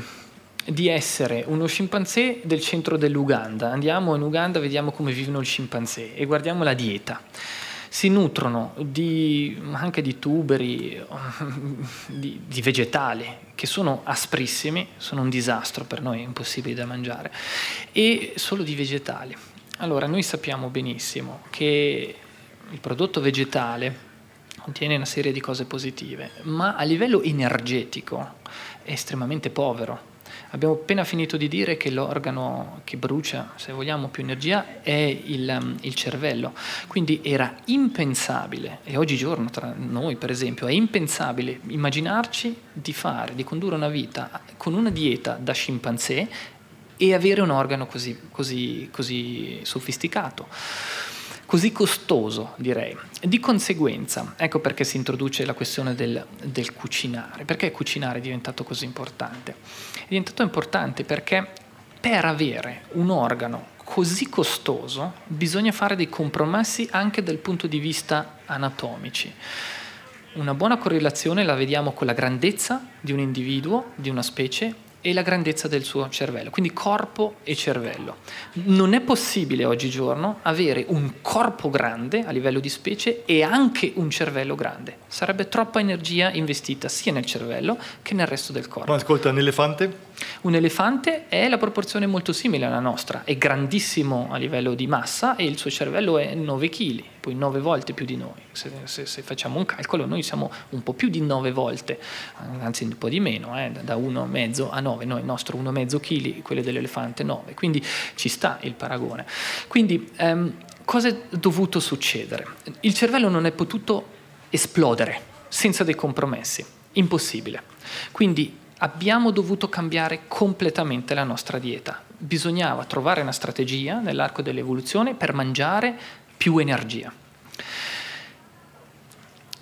Speaker 3: di essere uno scimpanzé del centro dell'Uganda. Andiamo in Uganda, vediamo come vivono i scimpanzé e guardiamo la dieta. Si nutrono di, anche di tuberi, *laughs* di, di vegetali, che sono asprissimi, sono un disastro per noi, impossibili da mangiare, e solo di vegetali. Allora, noi sappiamo benissimo che il prodotto vegetale contiene una serie di cose positive, ma a livello energetico è estremamente povero Abbiamo appena finito di dire che l'organo che brucia, se vogliamo, più energia è il, um, il, cervello. Quindi era impensabile, e oggigiorno tra noi per esempio, è impensabile immaginarci di fare, di condurre una vita con una dieta da scimpanzé e avere un organo così, così, così sofisticato così costoso, direi. Di conseguenza, ecco perché si introduce la questione del, del cucinare. Perché cucinare è diventato così importante? È diventato importante perché per avere un organo così costoso bisogna fare dei compromessi anche dal punto di vista anatomici. Una buona correlazione la vediamo con la grandezza di un individuo, di una specie, e la grandezza del suo cervello, quindi corpo e cervello. Non è possibile oggigiorno avere un corpo grande a livello di specie e anche un cervello grande. Sarebbe troppa energia investita sia nel cervello che nel resto del corpo.
Speaker 2: Ma ascolta, un elefante?
Speaker 3: Un elefante è la proporzione molto simile alla nostra, è grandissimo a livello di massa e il suo cervello è 9 kg, poi 9 volte più di noi. Se, se, se facciamo un calcolo noi siamo un po' più di 9 volte, anzi un po' di meno, eh, da 1,5 a 9, noi il nostro 1,5 kg, quello dell'elefante 9, quindi ci sta il paragone. Quindi ehm, cosa è dovuto succedere? Il cervello non è potuto esplodere senza dei compromessi, impossibile. Quindi abbiamo dovuto cambiare completamente la nostra dieta. Bisognava trovare una strategia nell'arco dell'evoluzione per mangiare più energia.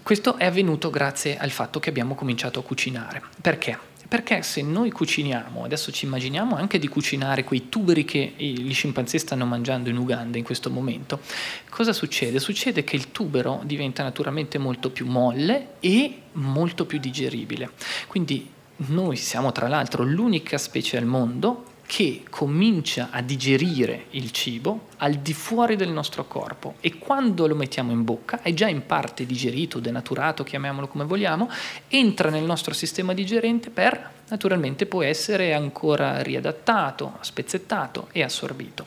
Speaker 3: Questo è avvenuto grazie al fatto che abbiamo cominciato a cucinare. Perché? Perché se noi cuciniamo, adesso ci immaginiamo anche di cucinare quei tuberi che gli scimpanzé stanno mangiando in Uganda in questo momento, cosa succede? Succede che il tubero diventa naturalmente molto più molle e molto più digeribile. Quindi noi siamo tra l'altro l'unica specie al mondo che comincia a digerire il cibo al di fuori del nostro corpo e quando lo mettiamo in bocca è già in parte digerito, denaturato, chiamiamolo come vogliamo, entra nel nostro sistema digerente per naturalmente poi essere ancora riadattato, spezzettato e assorbito.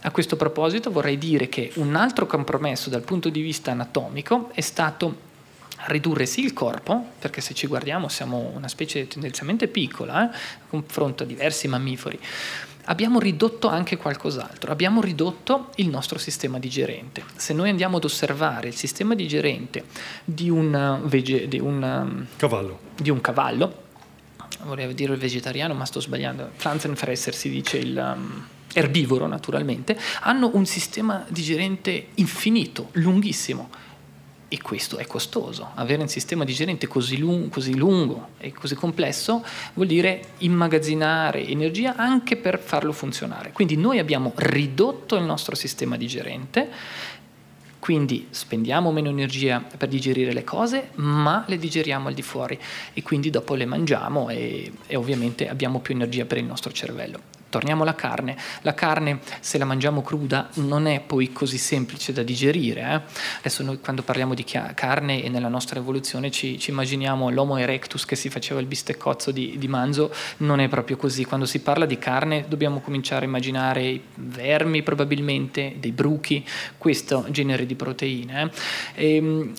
Speaker 3: A questo proposito vorrei dire che un altro compromesso dal punto di vista anatomico è stato ridurre sì il corpo, perché se ci guardiamo siamo una specie tendenzialmente piccola, eh, confronto a diversi mammiferi, abbiamo ridotto anche qualcos'altro, abbiamo ridotto il nostro sistema digerente. Se noi andiamo ad osservare il sistema digerente di un, vege, di un, um,
Speaker 2: cavallo.
Speaker 3: Di un cavallo, volevo dire il vegetariano, ma sto sbagliando, Pflanzenfresser si dice il... Um, erbivoro naturalmente, hanno un sistema digerente infinito, lunghissimo e questo è costoso. Avere un sistema digerente così, lung- così, lungo e così complesso vuol dire immagazzinare energia anche per farlo funzionare. Quindi noi abbiamo ridotto il nostro sistema digerente, quindi spendiamo meno energia per digerire le cose, ma le digeriamo al di fuori e quindi dopo le mangiamo e, e ovviamente abbiamo più energia per il nostro cervello. Torniamo alla carne. La carne, se la mangiamo cruda, non è poi così semplice da digerire. Eh? Adesso noi quando parliamo di carne e nella nostra evoluzione ci, ci, immaginiamo l'Homo erectus che si faceva il bisteccozzo di, di, manzo, non è proprio così. Quando si parla di carne dobbiamo cominciare a immaginare i vermi probabilmente, dei bruchi, questo genere di proteine. Eh? E, ehm,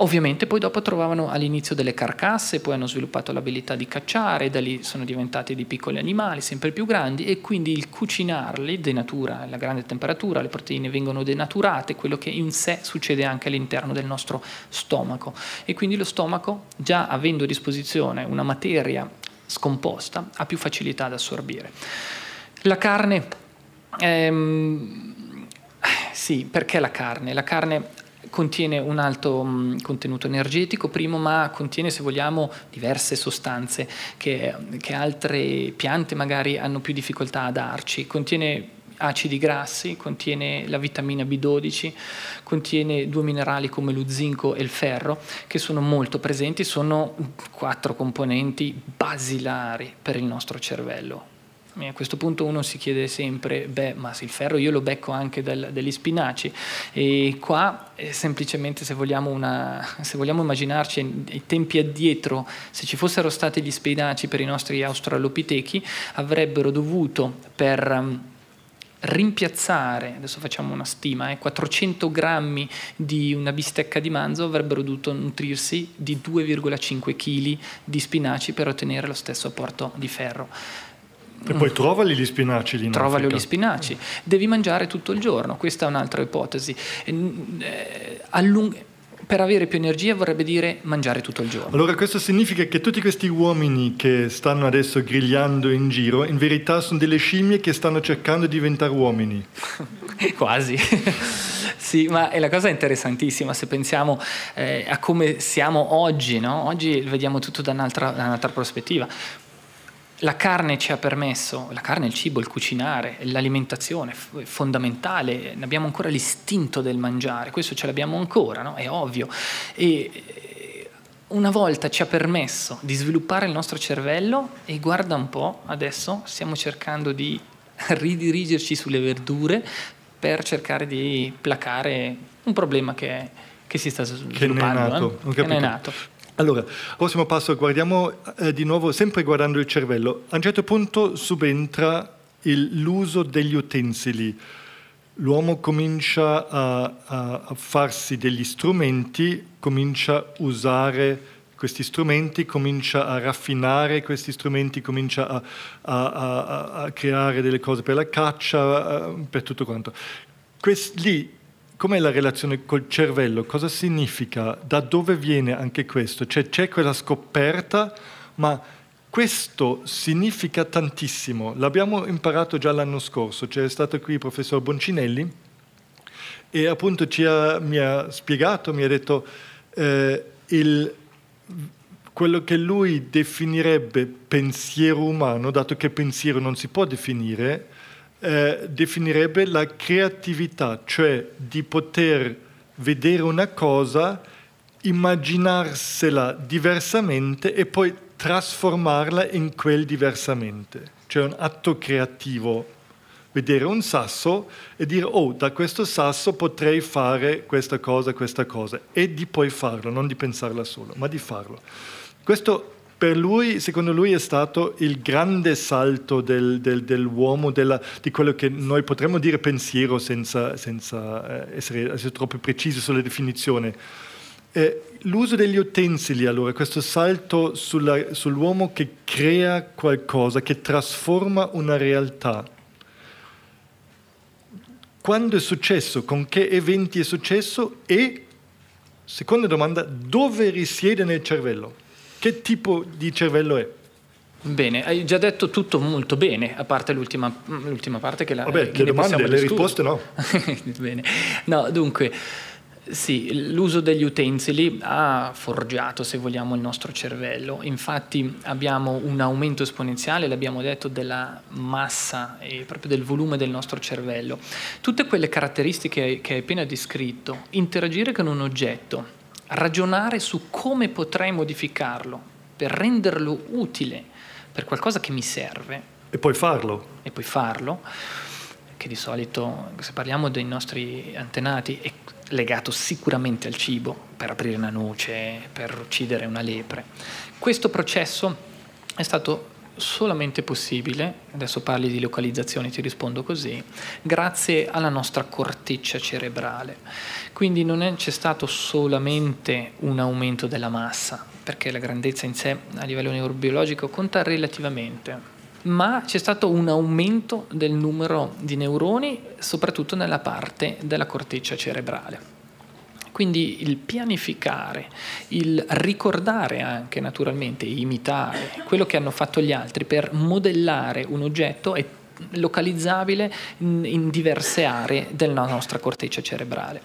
Speaker 3: Ovviamente poi dopo trovavano all'inizio delle carcasse, poi hanno sviluppato l'abilità di cacciare, da lì sono diventati dei piccoli animali sempre più grandi e quindi il cucinarli denatura la grande temperatura, le proteine vengono denaturate, quello che in sé succede anche all'interno del nostro stomaco e quindi lo stomaco già avendo a disposizione una materia scomposta ha più facilità ad assorbire. La carne ehm, sì, perché la carne? La carne contiene un alto mh, contenuto energetico, primo, ma contiene, se vogliamo, diverse sostanze che, che altre piante magari hanno più difficoltà a darci. Contiene acidi grassi, contiene la vitamina B12, contiene due minerali come lo zinco e il ferro che sono molto presenti, sono quattro componenti basilari per il nostro cervello. A questo punto uno si chiede sempre, beh, ma il ferro io lo becco anche dal, dagli spinaci. E qua eh, semplicemente se vogliamo, una, se vogliamo immaginarci ai tempi addietro, se ci fossero stati gli spinaci per i nostri australopitechi, avrebbero dovuto per um, rimpiazzare, adesso facciamo una stima, eh, 400 grammi di una bistecca di manzo avrebbero dovuto nutrirsi di 2,5 kg di spinaci per ottenere lo stesso apporto di ferro.
Speaker 2: E poi trovali gli spinaci lì in
Speaker 3: Trovali
Speaker 2: Africa.
Speaker 3: gli spinaci. Devi mangiare tutto il giorno, questa è un'altra ipotesi. Eh, allung- per avere più energia vorrebbe dire mangiare tutto il giorno.
Speaker 2: Allora questo significa che tutti questi uomini che stanno adesso grigliando in giro, in verità sono delle scimmie che stanno cercando di diventare uomini. *laughs*
Speaker 3: Quasi. *laughs* sì, ma è la cosa interessantissima se pensiamo eh, a come siamo oggi, no? Oggi vediamo tutto da un'altra, da un'altra prospettiva la carne ci ha permesso, la carne, il cibo, il cucinare, l'alimentazione è fondamentale, abbiamo ancora l'istinto del mangiare, questo ce l'abbiamo ancora, no? è ovvio. E eh, una volta ci ha permesso di sviluppare il nostro cervello e guarda un po', adesso stiamo cercando di *laughs* ridirigerci sulle verdure per cercare di placare un problema che, che si sta sviluppando. Che ne è nato. Eh? Che ne è nato.
Speaker 2: Allora, prossimo passo, guardiamo eh, di nuovo, sempre guardando il cervello. A un certo punto subentra il, l'uso degli utensili. L'uomo comincia a, a, a, farsi degli strumenti, comincia a usare questi strumenti, comincia a raffinare questi strumenti, comincia a, a creare delle cose per la caccia, eh, per tutto quanto. Quest, lì com'è la relazione col cervello? Cosa significa? Da dove viene anche questo? Cioè, c'è quella scoperta, ma questo significa tantissimo. L'abbiamo imparato già l'anno scorso. C'è stato qui il professor Boncinelli e appunto ha, mi ha spiegato, mi ha detto eh, il, quello che lui definirebbe pensiero umano, dato che pensiero non si può definire, eh, definirebbe la creatività, cioè di poter vedere una cosa, immaginarsela diversamente e poi trasformarla in quel diversamente. Cioè un atto creativo, vedere un sasso e dire oh, da questo sasso potrei fare questa cosa, questa cosa, e di poi farlo, non di pensarla solo, ma di farlo. Questo per lui, secondo lui, è stato il grande salto del, del, dell'uomo, della, di quello che noi potremmo dire pensiero senza, senza eh, essere, essere, troppo precisi sulla definizione. Eh, l'uso degli utensili, allora, questo salto sulla, sull'uomo che crea qualcosa, che trasforma una realtà. Quando è successo, con che eventi è successo e, seconda domanda, dove risiede nel cervello? Che tipo di cervello è?
Speaker 3: Bene, hai già detto tutto molto bene, a parte l'ultima, l'ultima parte che la
Speaker 2: Vabbè,
Speaker 3: che
Speaker 2: le domande, le risposte no. *laughs*
Speaker 3: bene. No, dunque, sì, l'uso degli utensili ha forgiato, se vogliamo, il nostro cervello. Infatti abbiamo un aumento esponenziale, l'abbiamo detto, della massa e proprio del volume del nostro cervello. Tutte quelle caratteristiche che hai appena descritto, interagire con un oggetto, ragionare su come potrei modificarlo per renderlo utile per qualcosa che mi serve.
Speaker 2: E poi farlo.
Speaker 3: E poi farlo, che di solito, se parliamo dei nostri antenati, è legato sicuramente al cibo, per aprire una noce, per uccidere una lepre. Questo processo è stato solamente possibile, adesso parli di localizzazione, ti rispondo così, grazie alla nostra corteccia cerebrale. Quindi non è, c'è stato solamente un aumento della massa, perché la grandezza in sé a livello neurobiologico conta relativamente, ma c'è stato un aumento del numero di neuroni, soprattutto nella parte della corteccia cerebrale. Quindi il pianificare, il ricordare anche naturalmente, imitare quello che hanno fatto gli altri per modellare un oggetto è localizzabile in, diverse aree della nostra corteccia cerebrale.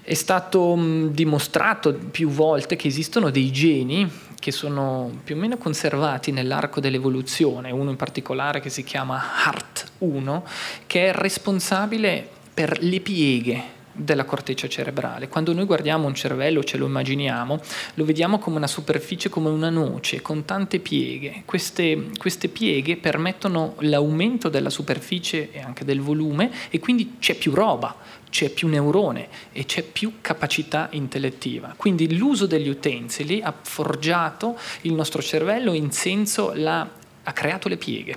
Speaker 3: È stato dimostrato più volte che esistono dei geni che sono più o meno conservati nell'arco dell'evoluzione, uno in particolare che si chiama HART1, che è responsabile per le pieghe della corteccia cerebrale. Quando noi guardiamo un cervello, ce lo immaginiamo, lo vediamo come una superficie, come una noce, con tante pieghe. Queste, queste pieghe permettono l'aumento della superficie e anche del volume e quindi c'è più roba, c'è più neurone e c'è più capacità intellettiva. Quindi l'uso degli utensili ha forgiato il nostro cervello in senso la ha creato le pieghe.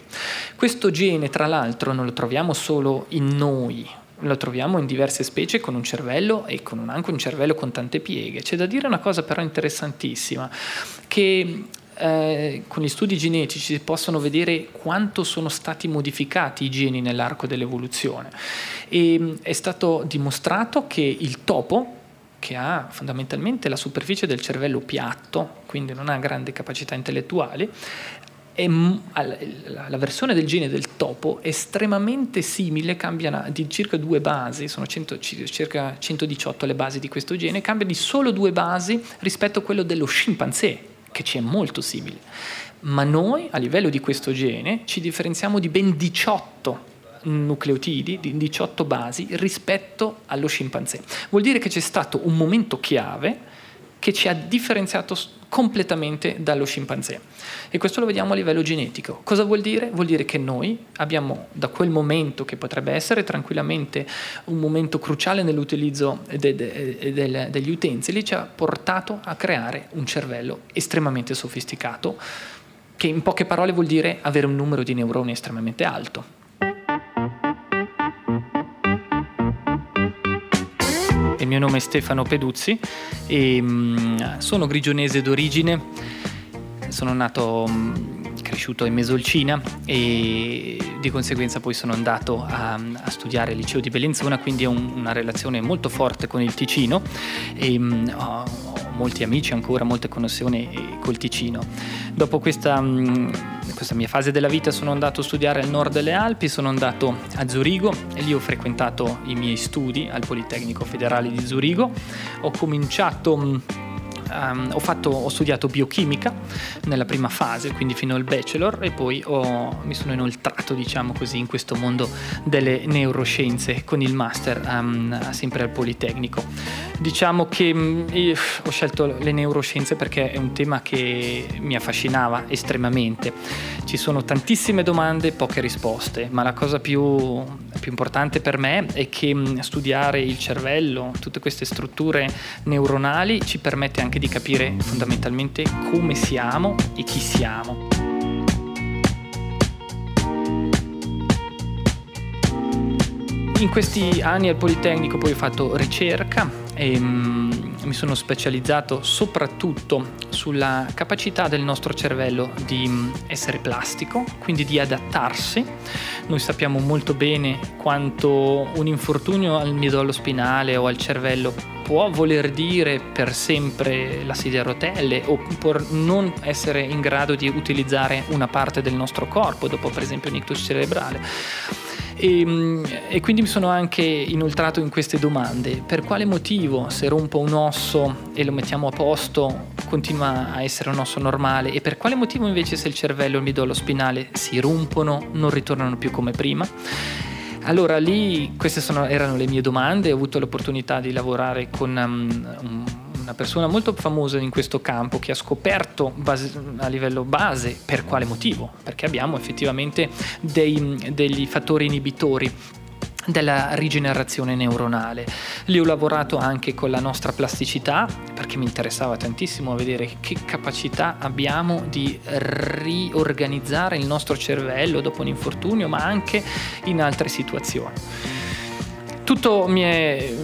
Speaker 3: Questo gene, tra l'altro, non lo troviamo solo in noi, lo troviamo in diverse specie con un cervello e con un, anche un cervello con tante pieghe. C'è da dire una cosa però interessantissima, che eh, con gli studi genetici si possono vedere quanto sono stati modificati i geni nell'arco dell'evoluzione. E mm, è stato dimostrato che il topo, che ha fondamentalmente la superficie del cervello piatto, quindi non ha grandi capacità intellettuali, è, la versione del gene del topo è estremamente simile, cambia di circa due basi, sono 100, circa 118 le basi di questo gene, cambia di solo due basi rispetto a quello dello scimpanzé, che ci è molto simile. Ma noi a livello di questo gene ci differenziamo di ben 18 nucleotidi, di 18 basi rispetto allo scimpanzé. Vuol dire che c'è stato un momento chiave che ci ha differenziato completamente dallo scimpanzé. E questo lo vediamo a livello genetico. Cosa vuol dire? Vuol dire che noi abbiamo da quel momento, che potrebbe essere tranquillamente un momento cruciale nell'utilizzo de, de, de, degli utensili, ci ha portato a creare un cervello estremamente sofisticato, che in poche parole vuol dire avere un numero di neuroni estremamente alto. Mio nome è Stefano Peduzzi e mm, sono grigionese d'origine, sono nato, mm, cresciuto in Mesolcina e di conseguenza poi sono andato a, a studiare al liceo di Bellinzona, quindi ho un, una relazione molto forte con il Ticino e mm, ho, ho molti amici ancora, molte connessioni col Ticino. Dopo questa questa mia fase della vita sono andato a studiare al nord delle Alpi, sono andato a Zurigo e lì ho frequentato i miei studi al Politecnico Federale di Zurigo. Ho cominciato Um, ho, fatto, ho, studiato biochimica nella prima fase, quindi fino al bachelor, e poi ho, mi sono inoltrato, diciamo così, in questo mondo delle neuroscienze con il master um, sempre al Politecnico. Diciamo che um, ho scelto le neuroscienze perché è un tema che mi affascinava estremamente. Ci sono tantissime domande, poche risposte, ma la cosa più, più importante per me è che studiare il cervello, tutte queste strutture neuronali ci permette anche di capire fondamentalmente come siamo e chi siamo. In questi anni al Politecnico poi ho fatto ricerca e um, mi sono specializzato soprattutto sulla capacità del nostro cervello di um, essere plastico, quindi di adattarsi. Noi sappiamo molto bene quanto un infortunio al midollo spinale o al cervello può voler dire per sempre la sedia a rotelle o per non essere in grado di utilizzare una parte del nostro corpo dopo per esempio un ictus cerebrale. E, ehm, e, quindi mi sono anche inoltrato in queste domande. Per quale motivo se rompo un osso e lo mettiamo a posto continua a essere un osso normale e per quale motivo invece se il cervello e il midollo spinale si rompono non ritornano più come prima? Allora lì queste sono, erano le mie domande, ho avuto l'opportunità di lavorare con um, un una persona molto famosa in questo campo che ha scoperto base, a livello base per quale motivo, perché abbiamo effettivamente dei, degli fattori inibitori della rigenerazione neuronale. Lì ho lavorato anche con la nostra plasticità perché mi interessava tantissimo vedere che capacità abbiamo di riorganizzare il nostro cervello dopo un infortunio, ma anche in altre situazioni. Tutto mi è,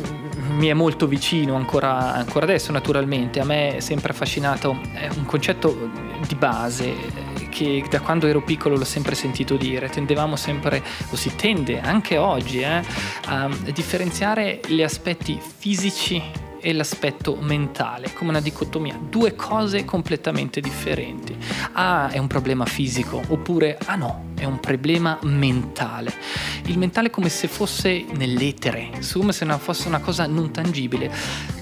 Speaker 3: mi è molto vicino ancora, ancora, adesso naturalmente, a me è sempre affascinato è un concetto di base che da quando ero piccolo l'ho sempre sentito dire, tendevamo sempre, o si tende anche oggi, eh, a differenziare gli aspetti fisici e l'aspetto mentale, come una dicotomia, due cose completamente differenti. Ah, è un problema fisico, oppure ah no, è un problema mentale. Il mentale è come se fosse nell'etere, come se fosse una cosa non tangibile.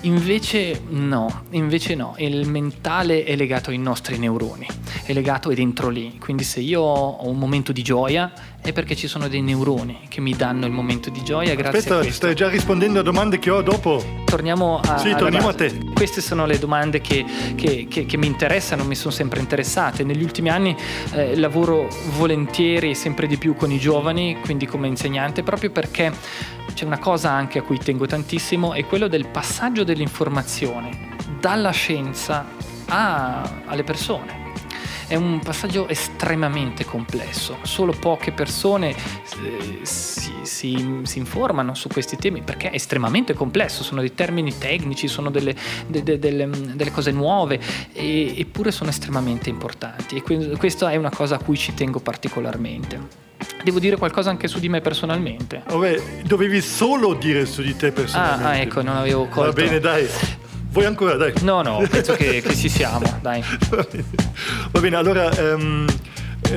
Speaker 3: Invece no, invece no, il mentale è legato ai nostri neuroni, è legato è dentro lì. Quindi se io ho un momento di gioia è perché ci sono dei neuroni che mi danno il momento di gioia grazie
Speaker 2: Aspetta,
Speaker 3: a questo.
Speaker 2: stai già rispondendo a domande che ho dopo.
Speaker 3: Torniamo a
Speaker 2: Sì, torniamo a te.
Speaker 3: Queste sono le domande che, che, che, che, mi interessano, mi sono sempre interessate. Negli ultimi anni eh, lavoro volentieri sempre di più con i giovani, quindi come insegnante, proprio perché c'è una cosa anche a cui tengo tantissimo, è quello del passaggio dell'informazione dalla scienza a, alle persone. È un passaggio estremamente complesso, solo poche persone eh, si, si, si, informano su questi temi perché è estremamente complesso, sono dei termini tecnici, sono delle, de, de, delle, delle cose nuove, e, eppure sono estremamente importanti e questa è una cosa a cui ci tengo particolarmente. Devo dire qualcosa anche su di me personalmente.
Speaker 2: Vabbè, dovevi solo dire su di te personalmente.
Speaker 3: Ah, ah ecco, non avevo colto.
Speaker 2: Va bene, dai. Vuoi ancora? Dai.
Speaker 3: No, no, penso che, che ci siamo, *laughs* dai.
Speaker 2: Va bene, allora um,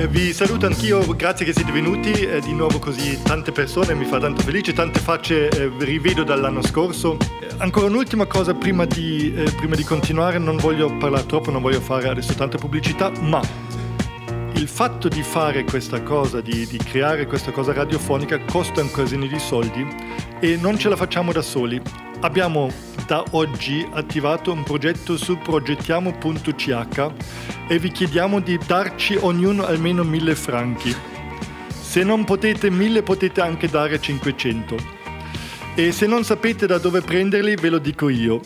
Speaker 2: vi saluto anch'io, grazie che siete venuti eh, di nuovo così tante persone, mi fa tanto felice, tante facce eh, rivedo dall'anno scorso. Eh, ancora un'ultima cosa prima di, eh, prima di continuare, non voglio parlare troppo, non voglio fare adesso tanta pubblicità, ma il fatto di fare questa cosa, di, di, creare questa cosa radiofonica costa un casino di soldi e non ce la facciamo da soli. Abbiamo da oggi attivato un progetto su progettiamo.ch e vi chiediamo di darci ognuno almeno mille franchi. Se non potete mille potete anche dare 500. E se non sapete da dove prenderli ve lo dico io.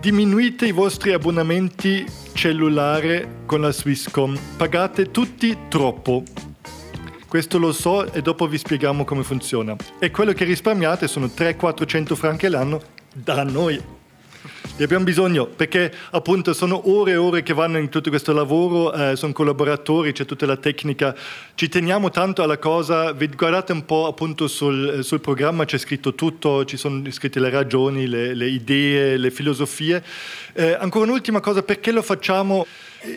Speaker 2: Diminuite i vostri abbonamenti cellulare con la Swisscom. Pagate tutti troppo. Questo lo so e dopo vi spieghiamo come funziona. E quello che risparmiate sono 300-400 franchi all'anno da noi. Ne abbiamo bisogno perché appunto sono ore e ore che vanno in tutto questo lavoro, eh, sono collaboratori, c'è tutta la tecnica, ci teniamo tanto alla cosa, guardate un po' appunto sul, sul programma, c'è scritto tutto, ci sono scritte le ragioni, le, le idee, le filosofie. Eh, ancora un'ultima cosa, perché lo facciamo?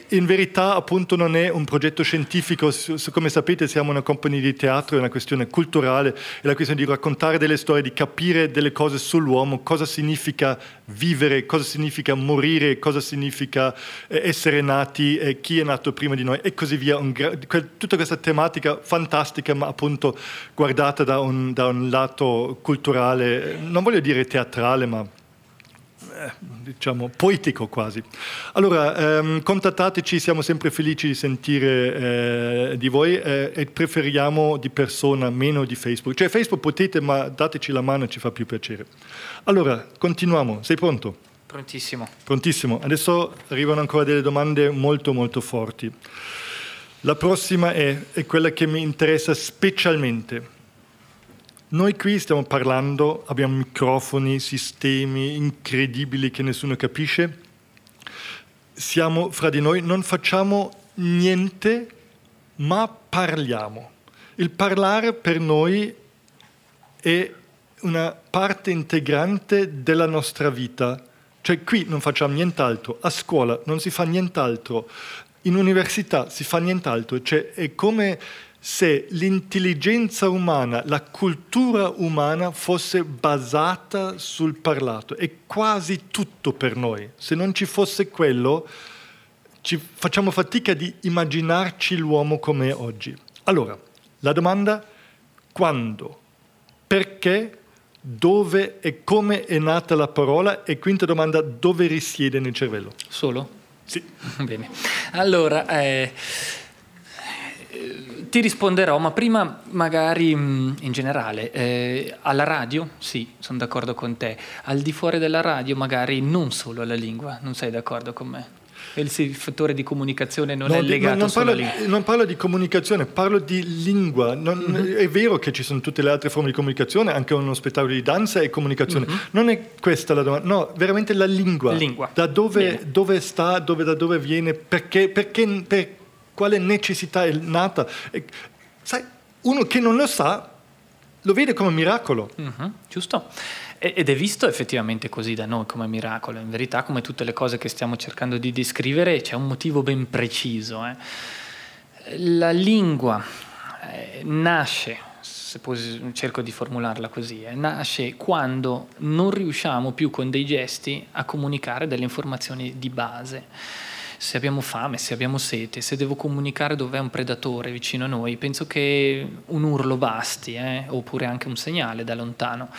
Speaker 2: In verità appunto non è un progetto scientifico, come sapete siamo una compagnia di teatro, è una questione culturale, è la questione di raccontare delle storie, di capire delle cose sull'uomo, cosa significa vivere, cosa significa morire, cosa significa eh, essere nati, chi è nato prima di noi e così via. tutta questa tematica fantastica ma appunto guardata da un, da un lato culturale, non voglio dire teatrale ma eh, diciamo, poetico quasi. Allora, ehm, contattateci, siamo sempre felici di sentire eh, di voi eh, e preferiamo di persona, meno di Facebook. Cioè Facebook potete, ma dateci la mano, ci fa più piacere. Allora, continuiamo. Sei pronto?
Speaker 3: Prontissimo.
Speaker 2: Prontissimo. Adesso arrivano ancora delle domande molto molto forti. La prossima è, è quella che mi interessa specialmente. Noi qui stiamo parlando, abbiamo microfoni, sistemi incredibili che nessuno capisce, siamo fra di noi, non facciamo niente, ma parliamo. Il parlare per noi è una parte integrante della nostra vita. Cioè qui non facciamo nient'altro, a scuola non si fa nient'altro, in università si fa nient'altro, cioè è come se l'intelligenza umana, la cultura umana fosse basata sul parlato. È quasi tutto per noi. Se non ci fosse quello, ci facciamo fatica di immaginarci l'uomo come è oggi. Allora, la domanda quando, perché, dove e come è nata la parola e quinta domanda dove risiede nel cervello?
Speaker 3: Solo?
Speaker 2: Sì. *laughs*
Speaker 3: Bene. Allora, eh ti risponderò, ma prima magari in generale, eh, alla radio, sì, sono d'accordo con te, al di fuori della radio magari non solo alla lingua, non sei d'accordo con me? il fattore di comunicazione non no, è legato
Speaker 2: non,
Speaker 3: parlo,
Speaker 2: non parlo di comunicazione, parlo di lingua. Non, mm-hmm. È vero che ci sono tutte le altre forme di comunicazione, anche uno spettacolo di danza è comunicazione. Mm-hmm. Non è questa la domanda, no, veramente la lingua.
Speaker 3: lingua.
Speaker 2: Da dove, dove sta, dove, da dove viene, perché, perché, per quale necessità è nata. E, sai, uno che non lo sa lo vede come miracolo.
Speaker 3: Mm-hmm. Giusto. Ed è visto effettivamente così da noi come miracolo. In verità, come tutte le cose che stiamo cercando di descrivere, c'è un motivo ben preciso. Eh. La lingua eh, nasce, se cerco di formularla così, eh, nasce quando non riusciamo più con dei gesti a comunicare delle informazioni di base se abbiamo fame, se abbiamo sete, se devo comunicare dove è un predatore vicino a noi, penso che un urlo basti, eh? oppure anche un segnale da lontano.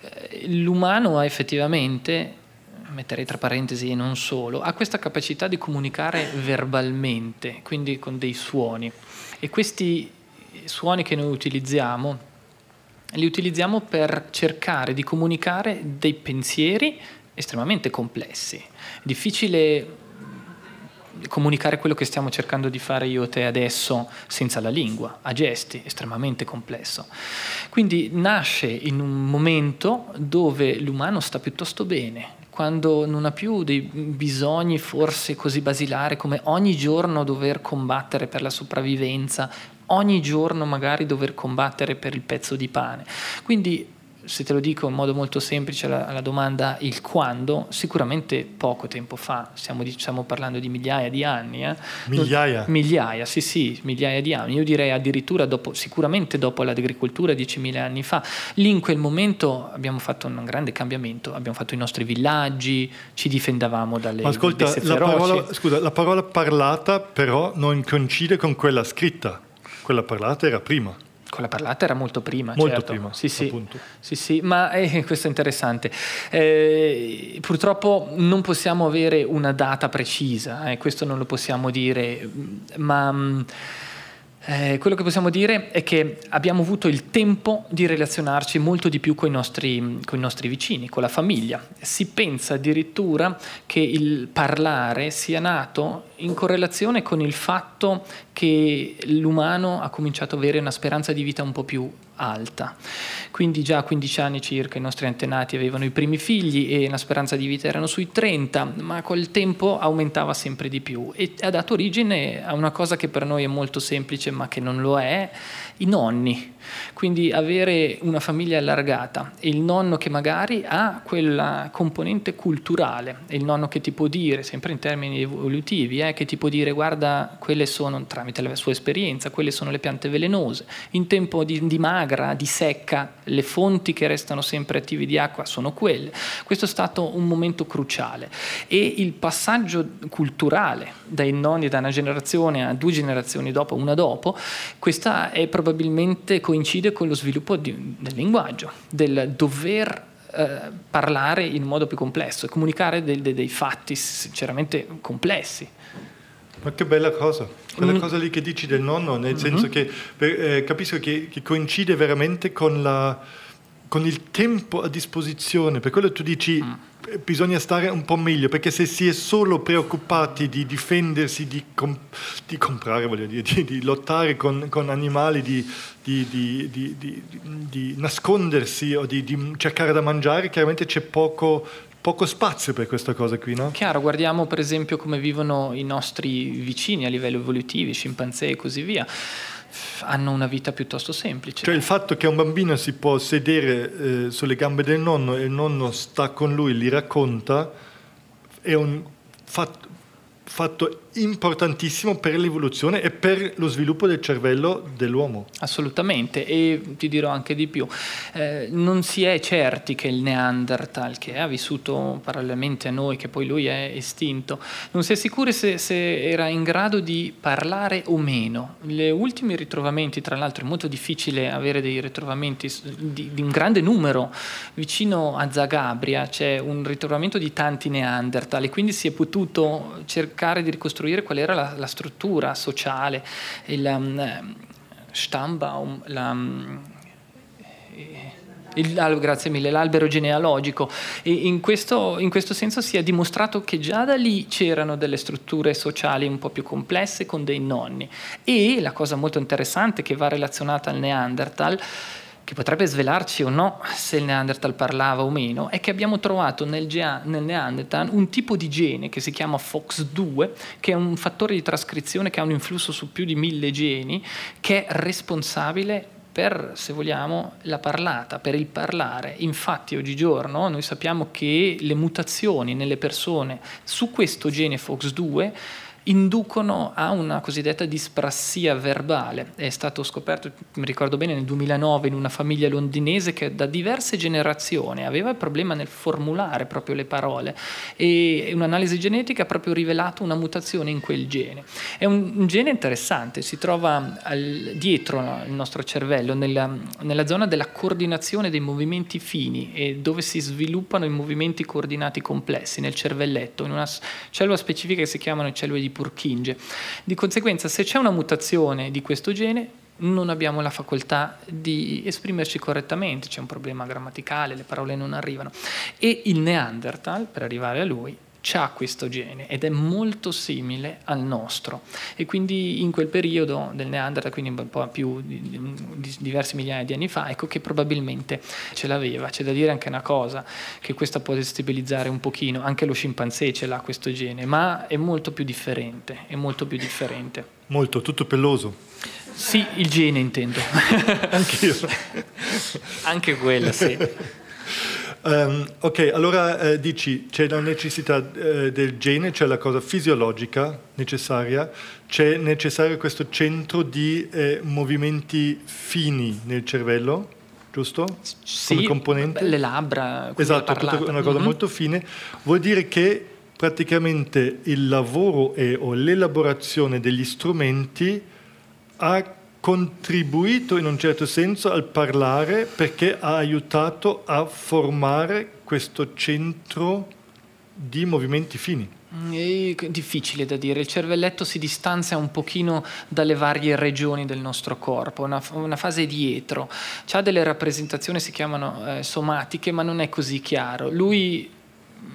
Speaker 3: Eh, l'umano ha effettivamente, metterei tra parentesi e non solo, ha questa capacità di comunicare verbalmente, quindi con dei suoni. E questi suoni che noi utilizziamo, li utilizziamo per cercare di comunicare dei pensieri estremamente complessi. Difficile comunicare quello che stiamo cercando di fare io e te adesso senza la lingua, a gesti, estremamente complesso. Quindi nasce in un momento dove l'umano sta piuttosto bene, quando non ha più dei bisogni forse così basilari come ogni giorno dover combattere per la sopravvivenza, ogni giorno magari dover combattere per il pezzo di pane. Quindi se te lo dico in modo molto semplice alla, domanda il quando, sicuramente poco tempo fa, stiamo, stiamo parlando di migliaia di anni. Eh?
Speaker 2: Migliaia?
Speaker 3: Migliaia, sì sì, migliaia di anni. Io direi addirittura dopo, sicuramente dopo l'agricoltura 10.000 anni fa. Lì in quel momento abbiamo fatto un grande cambiamento, abbiamo fatto i nostri villaggi, ci difendavamo dalle
Speaker 2: Ma ascolta, la parola, scusa, la parola parlata però non coincide con quella scritta. Quella parlata era prima.
Speaker 3: Quella parlata era molto prima,
Speaker 2: molto
Speaker 3: certo.
Speaker 2: prima,
Speaker 3: sì, sì, sì, sì, ma eh, *laughs* questo è interessante. Eh, purtroppo non possiamo avere una data precisa, eh, questo non lo possiamo dire, ma mm, eh, quello che possiamo dire è che abbiamo avuto il tempo di relazionarci molto di più con i, nostri, nostri vicini, con la famiglia. Si pensa addirittura che il parlare sia nato in correlazione con il fatto che l'umano ha cominciato ad avere una speranza di vita un po' più alta. Quindi già a 15 anni circa i nostri antenati avevano i primi figli e la speranza di vita erano sui 30, ma col tempo aumentava sempre di più e ha dato origine a una cosa che per noi è molto semplice ma che non lo è, i nonni. Quindi avere una famiglia allargata e il nonno che magari ha quella componente culturale, e il nonno che ti può dire, sempre in termini evolutivi, eh, che ti può dire guarda, quelle sono, tramite la sua esperienza, quelle sono le piante velenose. In tempo di, di magra, di secca, le fonti che restano sempre attive di acqua sono quelle. Questo è stato un momento cruciale e il passaggio culturale dai nonni da una generazione a due generazioni dopo, una dopo, questa è probabilmente coincide con lo sviluppo di, del linguaggio, del dover eh, parlare in modo più complesso e comunicare dei, dei, dei fatti sinceramente complessi.
Speaker 2: Ma che bella cosa, quella mm. cosa lì che dici del nonno, nel mm-hmm. senso che eh, capisco che, che, coincide veramente con, la, con, il tempo a disposizione, per quello tu dici mm. Bisogna stare un po' meglio, perché se si è solo preoccupati di difendersi, di, com- di comprare, voglio dire, di, di lottare con, con animali, di, di, nascondersi o di cercare da mangiare, chiaramente c'è poco poco spazio per questa cosa qui, no?
Speaker 3: Chiaro, guardiamo per esempio come vivono i nostri vicini a livello evolutivo, scimpanzé e così via. Hanno una vita piuttosto semplice.
Speaker 2: Cioè il fatto che un bambino si può sedere eh, sulle gambe del nonno e il nonno sta con lui, gli racconta, è un fatto, fatto importantissimo per l'evoluzione e per lo sviluppo del cervello dell'uomo.
Speaker 3: Assolutamente, e ti dirò anche di più, eh, non si è certi che il Neanderthal, che ha vissuto parallelamente a noi, che poi lui è estinto, non si è sicuri se, se era in grado di parlare o meno. Gli ultimi ritrovamenti, tra l'altro è molto difficile avere dei ritrovamenti di, di un grande numero, vicino a Zagabria c'è un ritrovamento di tanti Neanderthal e quindi si è potuto cercare di ricostruire qual era la, la struttura sociale, il, um, Stammbaum, la, il, grazie mille, l'albero genealogico. E in questo, in questo, senso si è dimostrato che già da lì c'erano delle strutture sociali un po' più complesse con dei nonni. E la cosa molto interessante che va relazionata al Neanderthal che potrebbe svelarci o no se il Neanderthal parlava o meno, è che abbiamo trovato nel, nel, Neanderthal un tipo di gene che si chiama FOX2, che è un fattore di trascrizione che ha un influsso su più di mille geni, che è responsabile per, se vogliamo, la parlata, per il parlare. Infatti oggigiorno noi sappiamo che le mutazioni nelle persone su questo gene FOX2 inducono a una cosiddetta disprassia verbale. È stato scoperto, mi ricordo bene, nel 2009 in una famiglia londinese che da diverse generazioni aveva il problema nel formulare proprio le parole e un'analisi genetica ha proprio rivelato una mutazione in quel gene. È un, un gene interessante, si trova al, dietro il nostro cervello, nella, nella zona della coordinazione dei movimenti fini e dove si sviluppano i movimenti coordinati complessi nel cervelletto, in una cellula specifica che si chiamano cellule di Purkinje. Di conseguenza, se c'è una mutazione di questo gene, non abbiamo la facoltà di esprimerci correttamente, c'è un problema grammaticale, le parole non arrivano. E il Neanderthal, per arrivare a lui, ha questo gene ed è molto simile al nostro e quindi in quel periodo del Neanderthal, quindi un po' più di, di diversi migliaia di anni fa, ecco che probabilmente ce l'aveva. C'è da dire anche una cosa, che questa può destabilizzare un pochino, anche lo scimpanzé ce l'ha questo gene, ma è molto più differente, è molto più differente.
Speaker 2: Molto, tutto peloso.
Speaker 3: Sì, il gene intendo. *laughs*
Speaker 2: Anch'io.
Speaker 3: anche quello, sì.
Speaker 2: Um, ok, allora eh, dici c'è la necessità eh, del gene, c'è la cosa fisiologica necessaria, c'è necessario questo centro di eh, movimenti fini nel cervello, giusto?
Speaker 3: Sì,
Speaker 2: Come componente?
Speaker 3: le labbra.
Speaker 2: Esatto, tutta una cosa mm-hmm. molto fine. Vuol dire che praticamente il lavoro e, o l'elaborazione degli strumenti ha contribuito in un certo senso al parlare perché ha aiutato a formare questo centro di movimenti fini.
Speaker 3: Mm, è difficile da dire, il cervelletto si distanzia un pochino dalle varie regioni del nostro corpo, una, una fase dietro, ha delle rappresentazioni, si chiamano eh, somatiche, ma non è così chiaro. Lui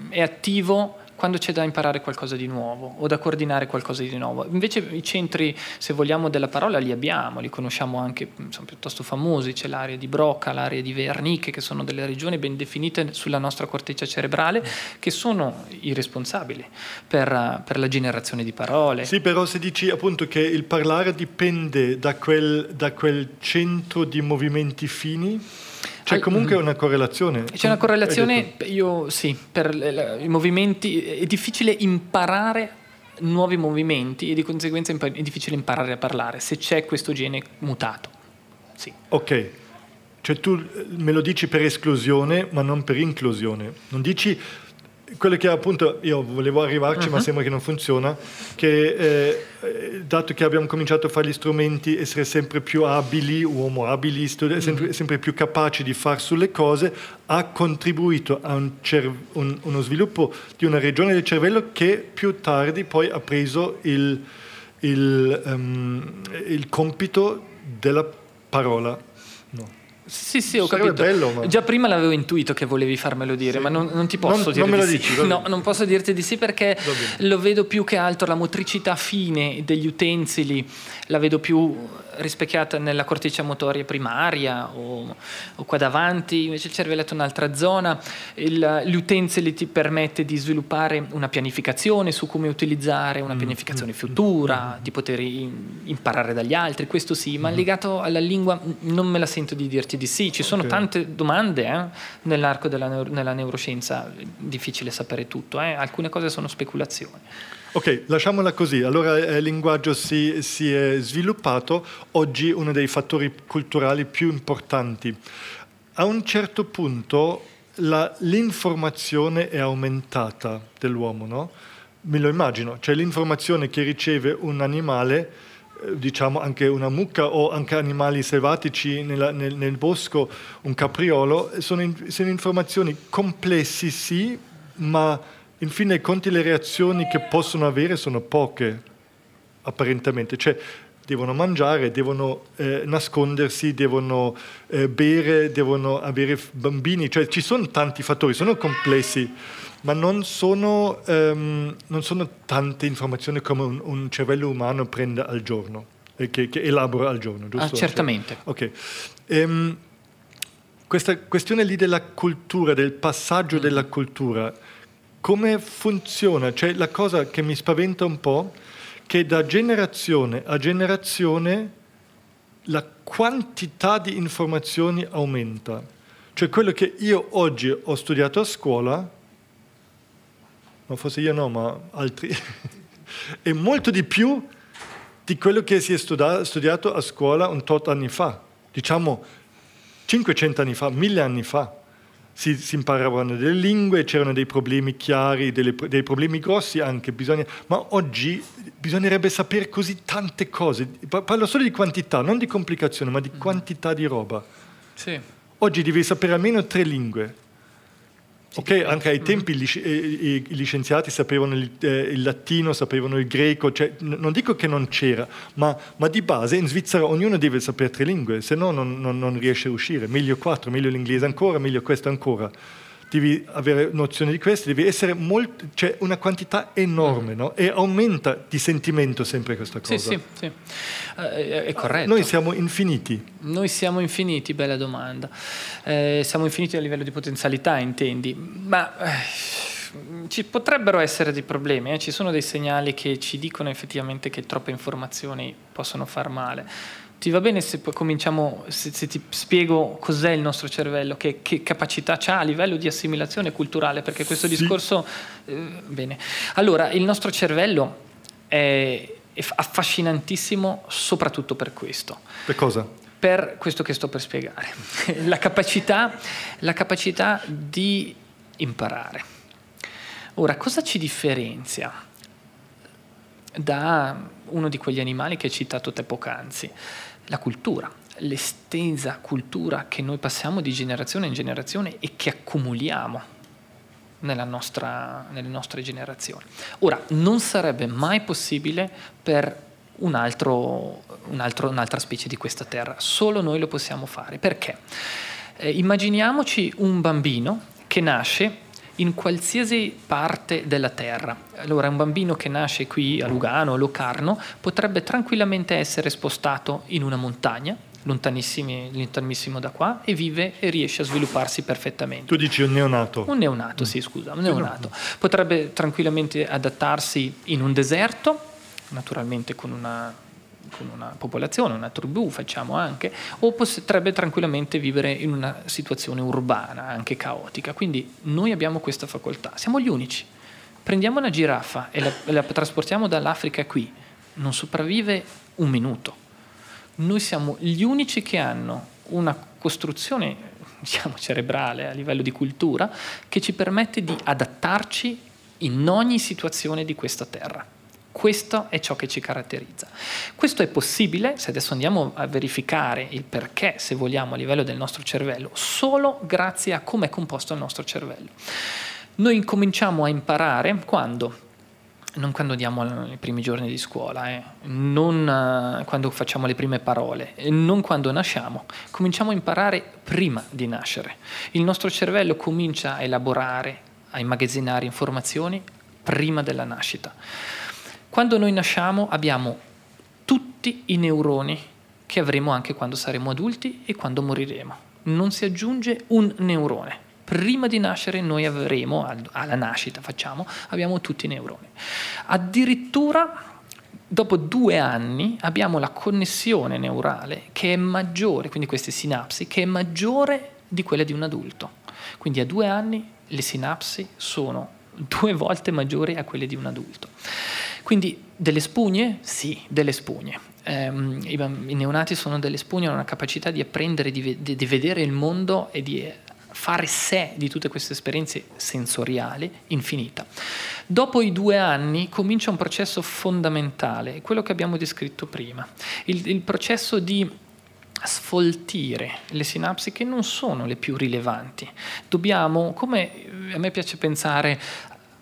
Speaker 3: è attivo quando c'è da imparare qualcosa di nuovo o da coordinare qualcosa di nuovo. Invece i centri, se vogliamo, della parola li abbiamo, li conosciamo anche, sono piuttosto famosi, c'è l'area di Broca, l'area di Wernicke, che sono delle regioni ben definite sulla nostra corteccia cerebrale, che sono i responsabili per, per la generazione di parole.
Speaker 2: Sì, però se dici appunto che il parlare dipende da quel, da quel centro di movimenti fini, c'è comunque una correlazione.
Speaker 3: C'è una correlazione, io sì, per i movimenti è difficile imparare nuovi movimenti e di conseguenza è difficile imparare a parlare se c'è questo gene mutato. Sì.
Speaker 2: Ok, cioè tu me lo dici per esclusione ma non per inclusione. Non dici quello che appunto io volevo arrivarci, uh-huh. ma sembra che non funziona, che eh, dato che abbiamo cominciato a fare gli strumenti, essere sempre più abili, uomo abili, studi- uh-huh. sempre, sempre, più capaci di fare sulle cose, ha contribuito a un cer- un, uno sviluppo di una regione del cervello che più tardi poi ha preso il, il, um, il compito della parola.
Speaker 3: Sì, sì, ho Sarebbe capito. Bello, ma... Già prima l'avevo intuito che volevi farmelo dire, sì. ma non, non, ti posso non, dire
Speaker 2: non me lo
Speaker 3: di
Speaker 2: dici,
Speaker 3: sì. No, non posso dirti di sì perché lo vedo più che altro la motricità fine degli utensili, la vedo più rispecchiata nella corteccia motoria primaria o, o qua davanti, invece il cervelletto è un'altra zona, il, utensili ti permette di sviluppare una pianificazione su come utilizzare una mm, pianificazione mm, futura, mm. di poter imparare dagli altri, questo sì, ma legato alla lingua non me la sento di dirti di sì, ci sono okay. tante domande eh, nell'arco della nella neuroscienza, difficile sapere tutto, eh. alcune cose sono speculazioni.
Speaker 2: Ok, lasciamola così. Allora eh, il linguaggio si, si, è sviluppato, oggi uno dei fattori culturali più importanti. A un certo punto la, l'informazione è aumentata dell'uomo, no? Me lo immagino, cioè l'informazione che riceve un animale, eh, diciamo anche una mucca o anche animali selvatici nella, nel, nel, bosco, un capriolo, sono, in, sono informazioni complessi sì, ma in fin dei conti le reazioni che possono avere sono poche, apparentemente. Cioè, devono mangiare, devono eh, nascondersi, devono eh, bere, devono avere bambini, cioè ci sono tanti fattori, sono complessi, ma non sono, um, non sono tante informazioni come un, un, cervello umano prende al giorno, eh, che, che, elabora al giorno, giusto?
Speaker 3: Ah, certamente.
Speaker 2: Ok. Um, questa questione lì della cultura, del passaggio mm. della cultura, come funziona? Cioè la cosa che mi spaventa un po' che da generazione a generazione la quantità di informazioni aumenta. Cioè quello che io oggi ho studiato a scuola, ma forse io no, ma altri, *laughs* è molto di più di quello che si è studiato a scuola un tot anni fa, diciamo 500 anni fa, 1000 anni fa si, si, imparavano delle lingue, c'erano dei problemi chiari, delle, dei problemi grossi anche, bisogna, ma oggi bisognerebbe sapere così tante cose. Parlo solo di quantità, non di complicazione, ma di mm. quantità di roba.
Speaker 3: Sì.
Speaker 2: Oggi devi sapere almeno tre lingue. Ok, anche ai tempi eh, i, licenziati sapevano il, eh, il, latino, sapevano il greco, cioè, non dico che non c'era, ma, ma, di base in Svizzera ognuno deve sapere tre lingue, se no non, non, non riesce a uscire. Meglio quattro, meglio l'inglese ancora, meglio questo ancora devi avere nozione di questo, devi essere molto, cioè una quantità enorme, no? E aumenta di sentimento sempre questa cosa.
Speaker 3: Sì, sì, sì. Uh, è corretto.
Speaker 2: Noi siamo infiniti.
Speaker 3: Noi siamo infiniti, bella domanda. Eh, siamo infiniti a livello di potenzialità, intendi, ma... Eh, ci potrebbero essere dei problemi, eh? ci sono dei segnali che ci dicono effettivamente che troppe informazioni possono far male ti va bene se cominciamo, se, se, ti spiego cos'è il nostro cervello, che, che capacità ha a livello di assimilazione culturale, perché questo sì. discorso... Eh, bene. Allora, il nostro cervello è, è affascinantissimo soprattutto per questo.
Speaker 2: Per cosa?
Speaker 3: Per questo che sto per spiegare. *laughs* la, capacità, la capacità di imparare. Ora, cosa ci differenzia da uno di quegli animali che hai citato te poc'anzi? La cultura, l'estesa cultura che noi passiamo di generazione in generazione e che accumuliamo nostra, nelle nostre generazioni. Ora, non sarebbe mai possibile per un altro, un altro, un'altra specie di questa terra, solo noi lo possiamo fare. Perché? Eh, immaginiamoci un bambino che nasce in qualsiasi parte della terra. Allora un bambino che nasce qui a Lugano o Locarno potrebbe tranquillamente essere spostato in una montagna, lontanissimo da qua, e vive e riesce a svilupparsi perfettamente.
Speaker 2: Tu dici un neonato?
Speaker 3: Un neonato, mm. sì, scusa, un neonato. Potrebbe tranquillamente adattarsi in un deserto, naturalmente con una con una popolazione, una tribù facciamo anche, o potrebbe tranquillamente vivere in una situazione urbana, anche caotica. Quindi noi abbiamo questa facoltà, siamo gli unici. Prendiamo una giraffa e la, la trasportiamo dall'Africa qui, non sopravvive un minuto. Noi siamo gli unici che hanno una costruzione diciamo, cerebrale a livello di cultura che ci permette di adattarci in ogni situazione di questa terra. Questo è ciò che ci caratterizza. Questo è possibile, se adesso andiamo a verificare il perché, se vogliamo, a livello del nostro cervello, solo grazie a come è composto il nostro cervello. Noi incominciamo a imparare quando? Non quando andiamo ai primi giorni di scuola, eh, non uh, quando facciamo le prime parole, non quando nasciamo. Cominciamo a imparare prima di nascere. Il nostro cervello comincia a elaborare, a immagazzinare informazioni prima della nascita. Quando noi nasciamo abbiamo tutti i neuroni che avremo anche quando saremo adulti e quando moriremo. Non si aggiunge un neurone. Prima di nascere noi avremo, alla nascita facciamo, abbiamo tutti i neuroni. Addirittura dopo due anni abbiamo la connessione neurale che è maggiore, quindi queste sinapsi, che è maggiore di quella di un adulto. Quindi a due anni le sinapsi sono due volte maggiori a quelle di un adulto. Quindi delle spugne? Sì, delle spugne. Um, i, neonati sono delle spugne, hanno una capacità di apprendere, di, di, di vedere il mondo e di fare sé di tutte queste esperienze sensoriali infinita. Dopo i due anni comincia un processo fondamentale, quello che abbiamo descritto prima, il, il processo di sfoltire le sinapsi che non sono le più rilevanti. Dobbiamo, come a me piace pensare,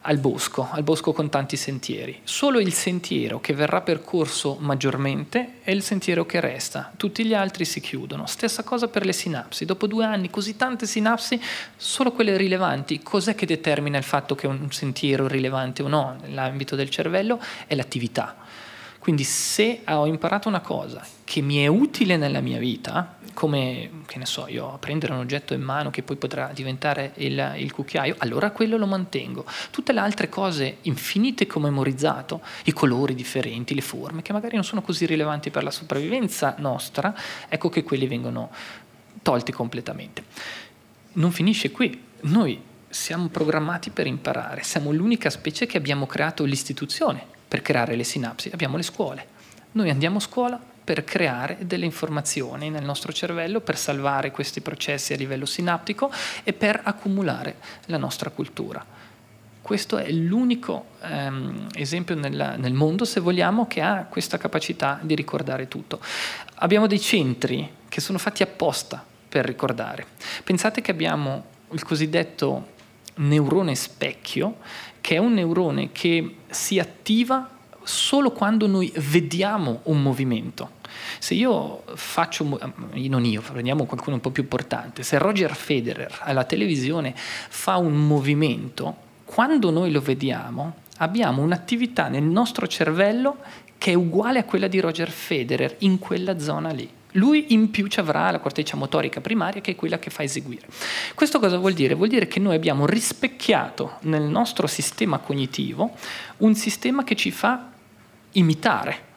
Speaker 3: al bosco, al bosco con tanti sentieri. Solo il sentiero che verrà percorso maggiormente è il sentiero che resta, tutti gli altri si chiudono. Stessa cosa per le sinapsi, dopo due anni così tante sinapsi, solo quelle rilevanti. Cos'è che determina il fatto che un sentiero è rilevante o no nell'ambito del cervello? È l'attività. Quindi se ho imparato una cosa che mi è utile nella mia vita, come, che ne so, io prendere un oggetto in mano che poi potrà diventare il, il cucchiaio, allora quello lo mantengo. Tutte le altre cose infinite che ho memorizzato, i colori differenti, le forme, che magari non sono così rilevanti per la sopravvivenza nostra, ecco che quelli vengono tolti completamente. Non finisce qui. Noi siamo programmati per imparare, siamo l'unica specie che abbiamo creato l'istituzione per creare le sinapsi, abbiamo le scuole. Noi andiamo a scuola per creare delle informazioni nel nostro cervello, per salvare questi processi a livello sinaptico e per accumulare la nostra cultura. Questo è l'unico ehm, esempio nel, nel mondo, se vogliamo, che ha questa capacità di ricordare tutto. Abbiamo dei centri che sono fatti apposta per ricordare. Pensate che abbiamo il cosiddetto neurone specchio, che è un neurone che si attiva solo quando noi vediamo un movimento. Se io faccio, non io, prendiamo qualcuno un po' più importante, se Roger Federer alla televisione fa un movimento, quando noi lo vediamo abbiamo un'attività nel nostro cervello che è uguale a quella di Roger Federer in quella zona lì. Lui in più ci avrà la corteccia motorica primaria che è quella che fa eseguire. Questo cosa vuol dire? Vuol dire che noi abbiamo rispecchiato nel nostro sistema cognitivo un sistema che ci fa imitare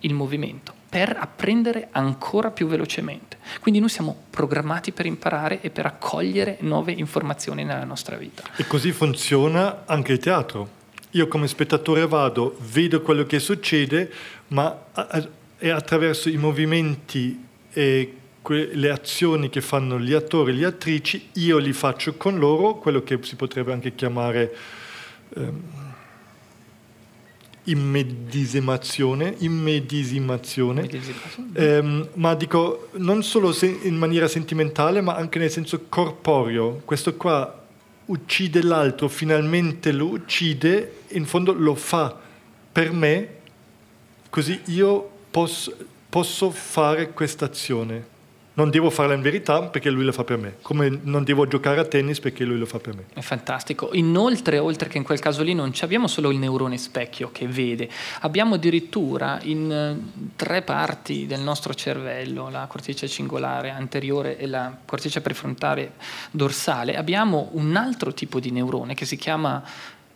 Speaker 3: il movimento per apprendere ancora più velocemente. Quindi noi siamo programmati per imparare e per accogliere nuove informazioni nella nostra vita.
Speaker 2: E così funziona anche il teatro. Io come spettatore vado, vedo quello che succede, ma è attraverso i movimenti e le azioni che fanno gli attori e le attrici, io li faccio con loro, quello che si potrebbe anche chiamare ehm, immedesimazione, immedesimazione, ehm, ma dico non solo in maniera sentimentale, ma anche nel senso corporeo. Questo qua uccide l'altro, finalmente lo uccide, in fondo lo fa per me, così io posso, posso fare questa azione. Non devo farla in verità perché lui la fa per me, come non devo giocare a tennis perché lui lo fa per me.
Speaker 3: È fantastico. Inoltre, oltre che in quel caso lì, non abbiamo solo il neurone specchio che vede, abbiamo addirittura in eh, tre parti del nostro cervello, la corteccia cingolare anteriore e la corteccia prefrontale dorsale, abbiamo un altro tipo di neurone che si chiama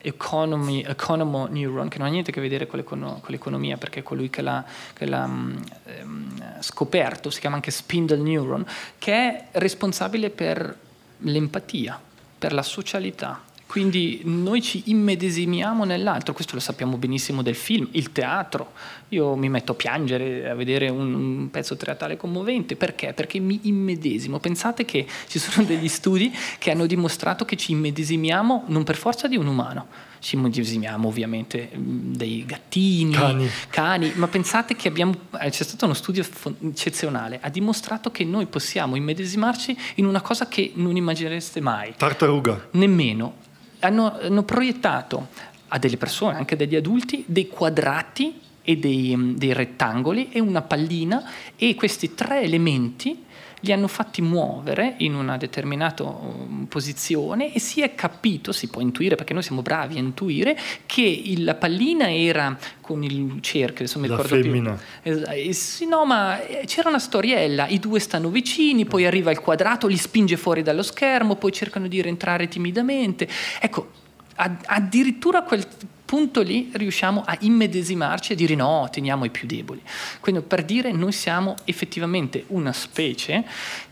Speaker 3: economy, economo neuron, che non ha niente a che vedere con, l'econo, con l'economia, perché è colui che l'ha, che l'ha ehm, scoperto, si chiama anche spindle neuron, che è responsabile per l'empatia, per la socialità, quindi noi ci immedesimiamo nell'altro, questo lo sappiamo benissimo del film, il teatro. Io mi metto a piangere a vedere un, un pezzo teatrale commovente, perché? Perché mi immedesimo. Pensate che ci sono *laughs* degli studi che hanno dimostrato che ci immedesimiamo non per forza di un umano, ci immedesimiamo ovviamente dei gattini,
Speaker 2: cani.
Speaker 3: cani, ma pensate che abbiamo, eh, c'è stato uno studio eccezionale, ha dimostrato che noi possiamo immedesimarci in una cosa che non immaginereste mai.
Speaker 2: Tartaruga.
Speaker 3: Nemmeno hanno, hanno proiettato a delle persone, anche degli adulti, dei quadrati e dei, dei, rettangoli e una pallina e questi tre elementi li hanno fatti muovere in una determinata um, posizione e si è capito, si può intuire perché noi siamo bravi a intuire, che la pallina era con il cerchio, adesso mi
Speaker 2: la
Speaker 3: ricordo
Speaker 2: femmina.
Speaker 3: più. Eh, sì, no, ma eh, c'era una storiella, i due stanno vicini, poi arriva il quadrato, li spinge fuori dallo schermo, poi cercano di rientrare timidamente. Ecco, addirittura quel punto lì riusciamo a immedesimarci e dire no, teniamo i più deboli. Quindi per dire noi siamo effettivamente una specie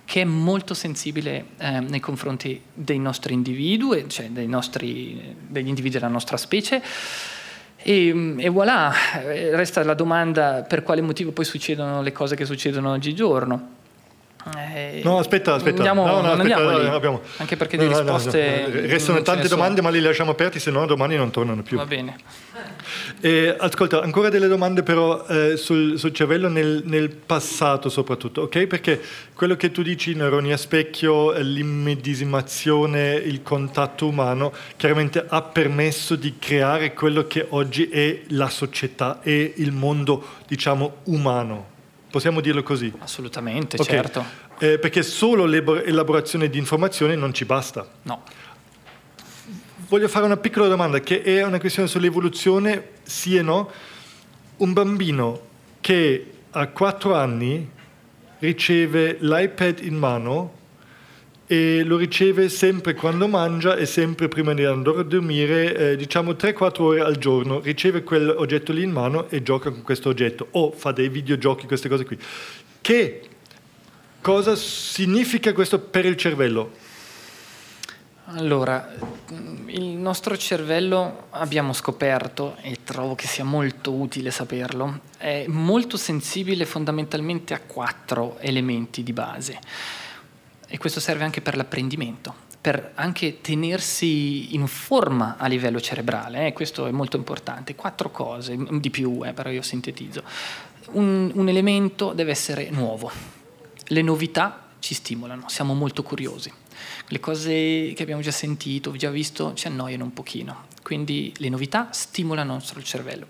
Speaker 3: che è molto sensibile eh, nei confronti dei nostri individui, cioè dei nostri, degli individui della nostra specie. E, e, voilà, resta la domanda per quale motivo poi succedono le cose che succedono oggigiorno.
Speaker 2: Eh, no, aspetta, aspetta.
Speaker 3: Andiamo,
Speaker 2: no, no,
Speaker 3: aspetta,
Speaker 2: andiamo abbiamo...
Speaker 3: Anche perché di risposte.
Speaker 2: Restano tante domande, ma le lasciamo aperti, se no domani non tornano più.
Speaker 3: Va bene.
Speaker 2: Eh, ascolta, ancora delle domande però eh, sul, sul, cervello nel, nel, passato soprattutto, ok? Perché quello che tu dici, neuronia specchio, l'immedesimazione, il contatto umano, chiaramente ha permesso di creare quello che oggi è la società e il mondo, diciamo, umano. Possiamo dirlo così?
Speaker 3: Assolutamente, okay. certo.
Speaker 2: Eh, perché solo l'elaborazione di informazioni non ci basta.
Speaker 3: No.
Speaker 2: Voglio fare una piccola domanda, che è una questione sull'evoluzione, sì e no. Un bambino che a 4 anni riceve l'iPad in mano e lo riceve sempre quando mangia e sempre prima di andare a dormire, eh, diciamo 3-4 ore al giorno, riceve quell'oggetto lì in mano e gioca con questo oggetto o fa dei videogiochi, queste cose qui. Che cosa significa questo per il cervello?
Speaker 3: Allora, il nostro cervello abbiamo scoperto, e trovo che sia molto utile saperlo, è molto sensibile fondamentalmente a quattro elementi di base e questo serve anche per l'apprendimento, per anche tenersi in forma a livello cerebrale, eh? questo è molto importante. Quattro cose, di più, eh, però io sintetizzo. Un, un elemento deve essere nuovo, le novità ci stimolano, siamo molto curiosi. Le cose che abbiamo già sentito, già visto, ci annoiano un pochino. Quindi le novità stimolano il nostro cervello.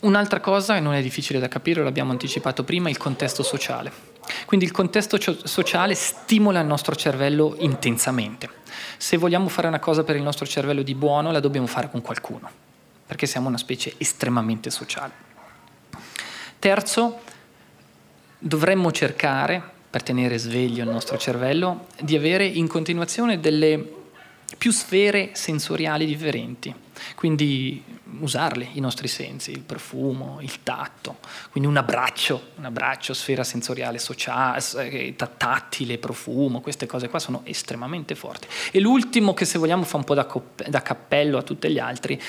Speaker 3: Un'altra cosa, e non è difficile da capire, l'abbiamo anticipato prima, il contesto sociale. Quindi il contesto sociale stimola il nostro cervello intensamente. Se vogliamo fare una cosa per il nostro cervello di buono, la dobbiamo fare con qualcuno, perché siamo una specie estremamente sociale. Terzo, dovremmo cercare, per tenere sveglio il nostro cervello, di avere in continuazione delle più sfere sensoriali differenti. Quindi usarli i nostri sensi, il profumo, il tatto, quindi un abbraccio, un abbraccio, sfera sensoriale sociale, eh, tattile, profumo, queste cose qua sono estremamente forti. E l'ultimo che se vogliamo fa un po' da, da cappello a tutti gli altri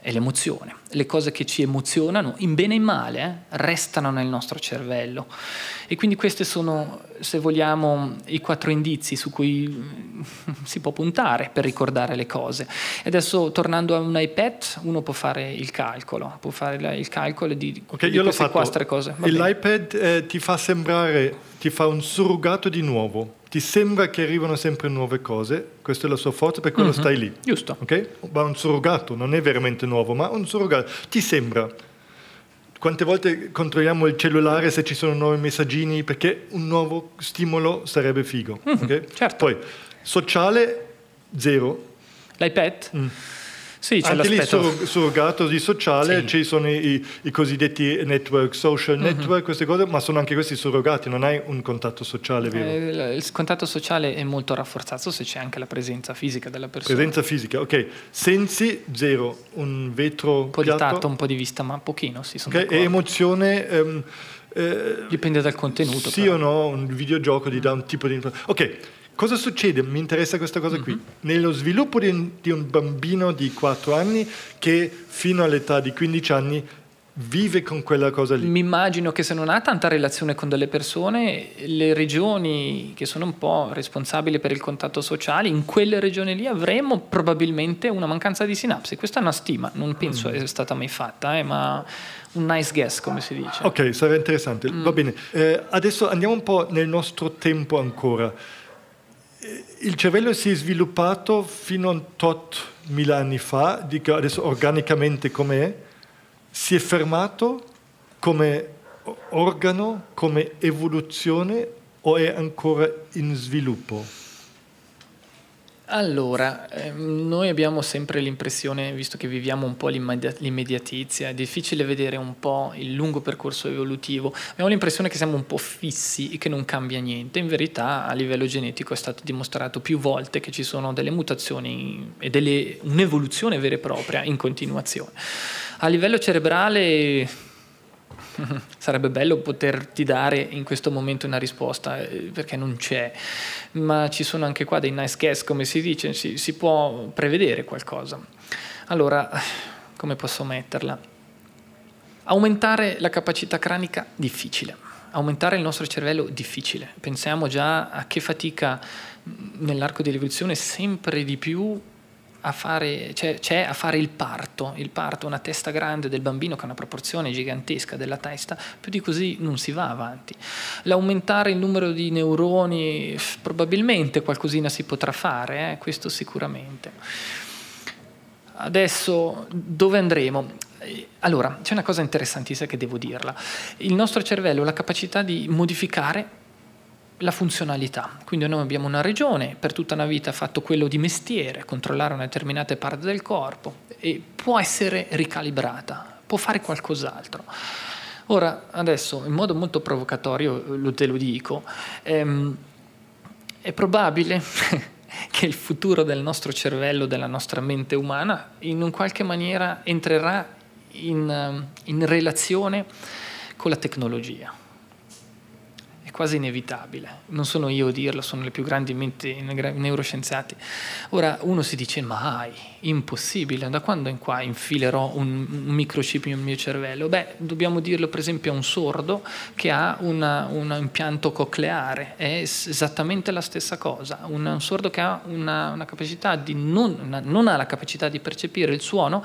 Speaker 3: è l'emozione. Le cose che ci emozionano, in bene e in male, eh, restano nel nostro cervello. E quindi questi sono, se vogliamo, i quattro indizi su cui mm, *laughs* si può puntare per ricordare le cose. E adesso, tornando a un iPad, uno può fare il calcolo, può fare il calcolo di,
Speaker 2: okay,
Speaker 3: di queste quattro cose.
Speaker 2: L'iPad eh, ti fa sembrare, ti fa un surrogato di nuovo ti sembra che arrivano sempre nuove cose, questa è la sua forza, per quello mm-hmm. stai lì.
Speaker 3: Giusto.
Speaker 2: Okay? Ma un surrogato, non è veramente nuovo, ma un surrogato. Ti sembra. Quante volte controlliamo il cellulare se ci sono nuovi messaggini, perché un nuovo stimolo sarebbe figo. Mm-hmm. Okay?
Speaker 3: Certo.
Speaker 2: Poi, sociale, zero.
Speaker 3: L'iPad? Mm. Sì, c'è
Speaker 2: Anche
Speaker 3: l'aspetto...
Speaker 2: lì surrogato di sociale, sì. ci sono i, i, cosiddetti network, social mm-hmm. network, queste cose, ma sono anche questi surrogati, non hai un contatto sociale vero.
Speaker 3: Eh, il contatto sociale è molto rafforzato se c'è anche la presenza fisica della persona.
Speaker 2: Presenza fisica, ok. Sensi, zero. Un vetro
Speaker 3: Un po'
Speaker 2: piatto.
Speaker 3: di tatto, un po' di vista, ma pochino, sì,
Speaker 2: okay. E emozione... Um,
Speaker 3: eh, Dipende dal contenuto.
Speaker 2: Sì però. o no, un videogioco ti dà un tipo di... Ok, Cosa succede? Mi interessa questa cosa qui. Mm-hmm. Nello sviluppo di un, di un, bambino di 4 anni che fino all'età di 15 anni vive con quella cosa lì.
Speaker 3: Mi immagino che se non ha tanta relazione con delle persone, le regioni che sono un po' responsabili per il contatto sociale, in quelle regioni lì avremo probabilmente una mancanza di sinapsi. Questa è una stima, non penso mm. sia stata mai fatta, eh, ma un nice guess, come si dice.
Speaker 2: Ok, sarebbe interessante. Mm. Va bene. Eh, adesso andiamo un po' nel nostro tempo ancora il cervello si è sviluppato fino a tot mila anni fa, dico adesso organicamente com'è, si è fermato come organo, come evoluzione o è ancora in sviluppo?
Speaker 3: Allora, ehm, noi abbiamo sempre l'impressione, visto che viviamo un po' l'immediatezia, è difficile vedere un po' il lungo percorso evolutivo, abbiamo l'impressione che siamo un po' fissi e che non cambia niente. In verità a livello genetico è stato dimostrato più volte che ci sono delle mutazioni e delle, un'evoluzione vera e propria in continuazione. A livello cerebrale *laughs* Sarebbe bello poterti dare in questo momento una risposta, eh, perché non c'è, ma ci sono anche qua dei nice guess, come si dice, si, si può prevedere qualcosa. Allora, come posso metterla? Aumentare la capacità cranica, difficile. aumentare il nostro cervello difficile. Pensiamo già a che fatica nell'arco dell'evoluzione sempre di più a fare, cioè, c'è a fare il parto, il parto, una testa grande del bambino che ha una proporzione gigantesca della testa, più di così non si va avanti. L'aumentare il numero di neuroni, probabilmente qualcosina si potrà fare, eh? questo sicuramente. Adesso dove andremo? Allora, c'è una cosa interessantissima che devo dirla. Il nostro cervello ha la capacità di modificare la funzionalità. Quindi noi abbiamo una regione, per tutta una vita ha fatto quello di mestiere, controllare una determinata parte del corpo e può essere ricalibrata, può fare qualcos'altro. Ora, adesso, in modo molto provocatorio, lo te lo dico, ehm, è probabile *laughs* che il futuro del nostro cervello, della nostra mente umana, in un qualche maniera entrerà in, in relazione con la tecnologia quasi inevitabile. Non sono io a dirlo, sono le più grandi menti neuroscienziati. Ora uno si dice, mai, impossibile, da quando in qua infilerò un, un microchip nel mio cervello? Beh, dobbiamo dirlo per esempio a un sordo che ha una, un impianto cocleare, è esattamente la stessa cosa. Un, un sordo che ha una, una capacità di non, una, non ha la capacità di percepire il suono,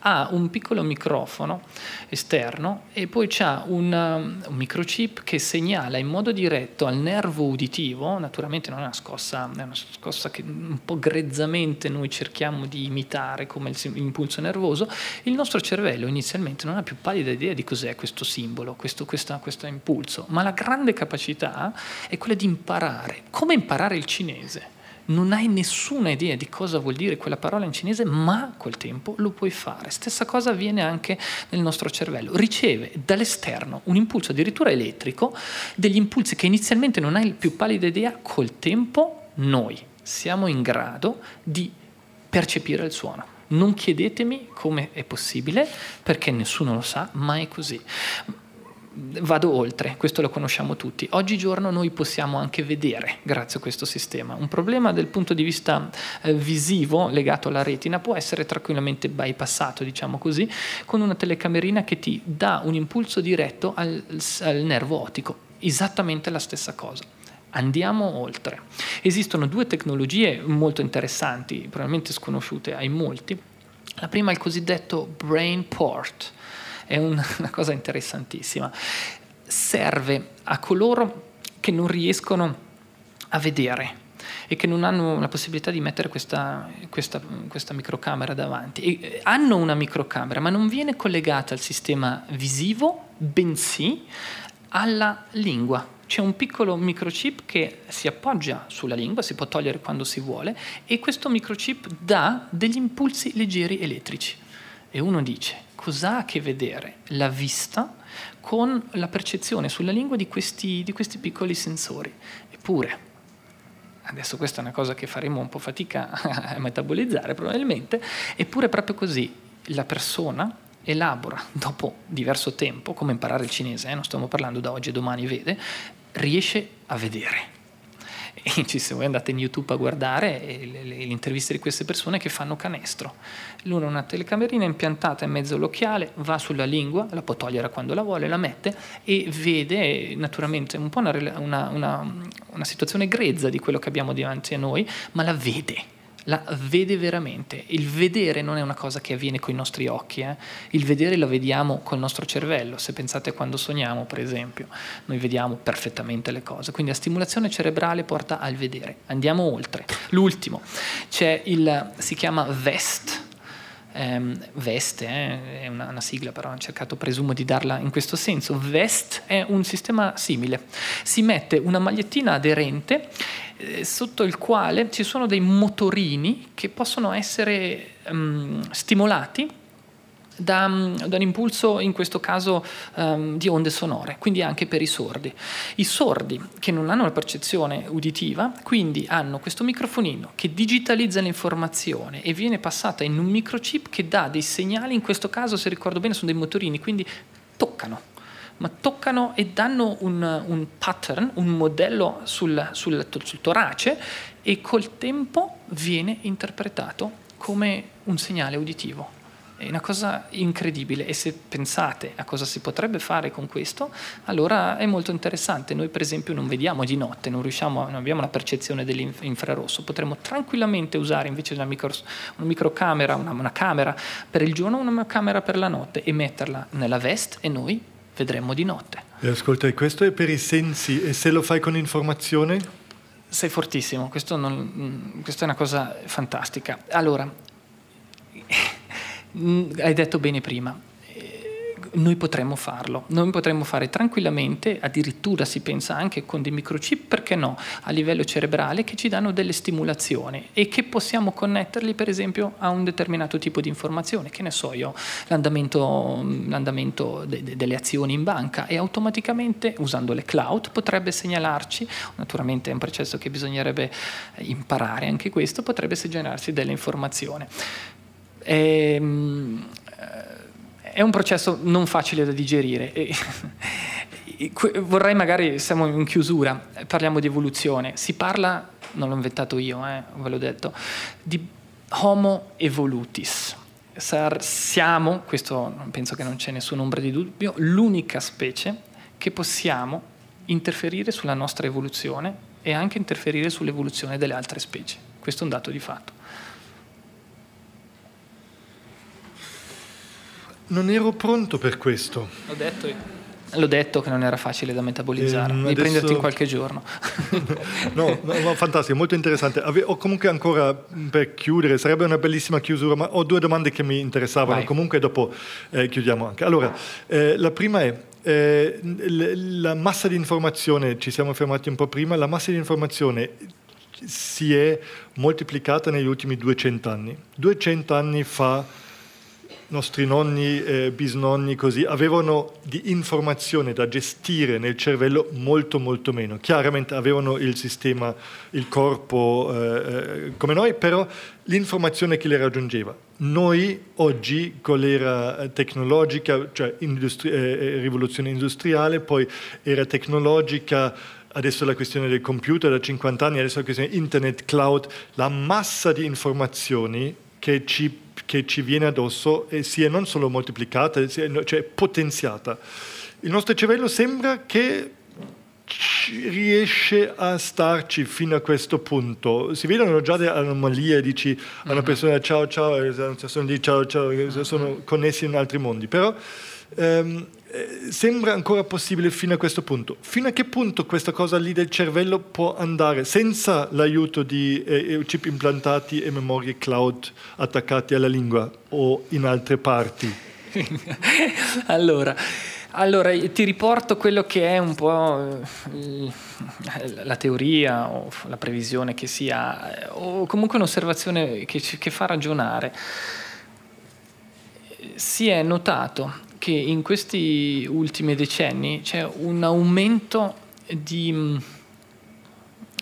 Speaker 3: ha un piccolo microfono esterno e poi c'ha un, um, un, microchip che segnala in modo diretto al nervo uditivo, naturalmente non è una scossa, è una scossa che un po' grezzamente noi cerchiamo di imitare come l'impulso nervoso, il nostro cervello inizialmente non ha più pallida idea di cos'è questo simbolo, questo, questa, questo impulso, ma la grande capacità è quella di imparare. Come imparare il cinese? Non hai nessuna idea di cosa vuol dire quella parola in cinese, ma col tempo lo puoi fare. Stessa cosa avviene anche nel nostro cervello. Riceve dall'esterno un impulso addirittura elettrico, degli impulsi che inizialmente non hai più pallida idea, col tempo noi siamo in grado di percepire il suono. Non chiedetemi come è possibile, perché nessuno lo sa, ma è così vado oltre, questo lo conosciamo tutti. Oggigiorno noi possiamo anche vedere grazie a questo sistema. Un problema dal punto di vista eh, visivo legato alla retina può essere tranquillamente bypassato, diciamo così, con una telecamerina che ti dà un impulso diretto al, al nervo ottico, esattamente la stessa cosa. Andiamo oltre. Esistono due tecnologie molto interessanti, probabilmente sconosciute ai molti. La prima è il cosiddetto brain port è un, *laughs* una cosa interessantissima. Serve a coloro che non riescono a vedere e che non hanno la possibilità di mettere questa, questa, questa, microcamera davanti. E eh, hanno una microcamera, ma non viene collegata al sistema visivo, bensì alla lingua. C'è un piccolo microchip che si appoggia sulla lingua, si può togliere quando si vuole, e questo microchip dà degli impulsi leggeri elettrici. E uno dice, cos'ha a che vedere la vista con la percezione sulla lingua di questi, di questi piccoli sensori. Eppure, adesso questa è una cosa che faremo un po' fatica *laughs* a metabolizzare probabilmente, eppure proprio così la persona elabora dopo diverso tempo, come imparare il cinese, eh, non stiamo parlando da oggi e domani vede, riesce a vedere *laughs* e se voi andate in YouTube a guardare le, le, le, interviste di queste persone che fanno canestro. L'uno ha una telecamerina impiantata in mezzo all'occhiale, va sulla lingua, la può togliere quando la vuole, la mette e vede naturalmente un po' una, una, una, una situazione grezza di quello che abbiamo davanti a noi, ma la vede la vede veramente. Il vedere non è una cosa che avviene con i nostri occhi, eh? il vedere lo vediamo col nostro cervello. Se pensate quando sogniamo, per esempio, noi vediamo perfettamente le cose. Quindi la stimolazione cerebrale porta al vedere. Andiamo oltre. L'ultimo, c'è il, si chiama VEST. Um, veste eh, è una, una, sigla, però ho cercato, presumo, di darla in questo senso. VEST è un sistema simile. Si mette una magliettina aderente eh, sotto il quale ci sono dei motorini che possono essere um, stimolati da, da, un impulso, in questo caso, um, di onde sonore, quindi anche per i sordi. I sordi che non hanno la percezione uditiva, quindi hanno questo microfonino che digitalizza l'informazione e viene passata in un microchip che dà dei segnali, in questo caso, se ricordo bene, sono dei motorini, quindi toccano ma toccano e danno un, un pattern, un modello sul, sul, sul torace e col tempo viene interpretato come un segnale uditivo. È una cosa incredibile e se pensate a cosa si potrebbe fare con questo, allora è molto interessante. Noi per esempio non vediamo di notte, non, riusciamo, non abbiamo la percezione dell'infrarosso, potremmo tranquillamente usare invece una, micro, una microcamera, una, una camera per il giorno, una camera per la notte e metterla nella veste e noi vedremo di notte.
Speaker 2: E ascolta, questo è per i sensi e se lo fai con informazione?
Speaker 3: Sei fortissimo, questo non, questa è una cosa fantastica. Allora, Mm, hai detto bene prima, eh, noi potremmo farlo, noi potremmo fare tranquillamente, addirittura si pensa anche con dei microchip, perché no, a livello cerebrale che ci danno delle stimolazioni e che possiamo connetterli per esempio a un determinato tipo di informazione, che ne so io, l'andamento, l'andamento de, de, delle azioni in banca e automaticamente usando le cloud potrebbe segnalarci, naturalmente è un processo che bisognerebbe imparare anche questo, potrebbe segnalarci delle informazioni. È, ehm, è un processo non facile da digerire. *laughs* vorrei magari, siamo in chiusura, parliamo di evoluzione. Si parla, non l'ho inventato io, eh, ve l'ho detto, di Homo evolutis. siamo, questo penso che non c'è nessun ombra di dubbio, l'unica specie che possiamo interferire sulla nostra evoluzione e anche interferire sull'evoluzione delle altre specie. Questo è un dato di fatto.
Speaker 2: Non ero pronto per questo.
Speaker 3: L'ho detto io. L'ho detto che non era facile da metabolizzare, ehm, devi adesso... prenderti qualche giorno. *laughs*
Speaker 2: no, no, no, fantastico, molto interessante. Ave- ho comunque ancora per chiudere, sarebbe una bellissima chiusura, ma ho due domande che mi interessavano, Vai. comunque dopo eh, chiudiamo anche. Allora, eh, la prima è, eh, la massa di informazione, ci siamo fermati un po' prima, la massa di informazione si è moltiplicata negli ultimi 200 anni. 200 anni fa nostri nonni, eh, bisnonni così, avevano di informazione da gestire nel cervello molto molto meno. Chiaramente avevano il sistema, il corpo eh, eh come noi, però l'informazione che le raggiungeva. Noi oggi con l'era tecnologica, cioè industri- eh, eh, rivoluzione industriale, poi era tecnologica, adesso la questione del computer da 50 anni, adesso la questione internet, cloud, la massa di informazioni che ci che ci viene addosso e sia non solo moltiplicata, cioè potenziata. Il nostro cervello sembra che riesce a starci fino a questo punto. Si vedono già delle anomalie, dici a una mhm. persona ciao ciao, sono lì ciao ciao, sono connessi in altri mondi, però ehm, eh, sembra ancora possibile fino a questo punto. Fino a che punto questa cosa lì del cervello può andare senza l'aiuto di eh, eh chip implantati e memorie cloud attaccati alla lingua o in altre parti? *laughs*
Speaker 3: allora, allora, ti riporto quello che è un po' eh, la teoria o la previsione che si ha, o comunque un'osservazione che, che fa ragionare. Si è notato che in questi ultimi decenni c'è un aumento di,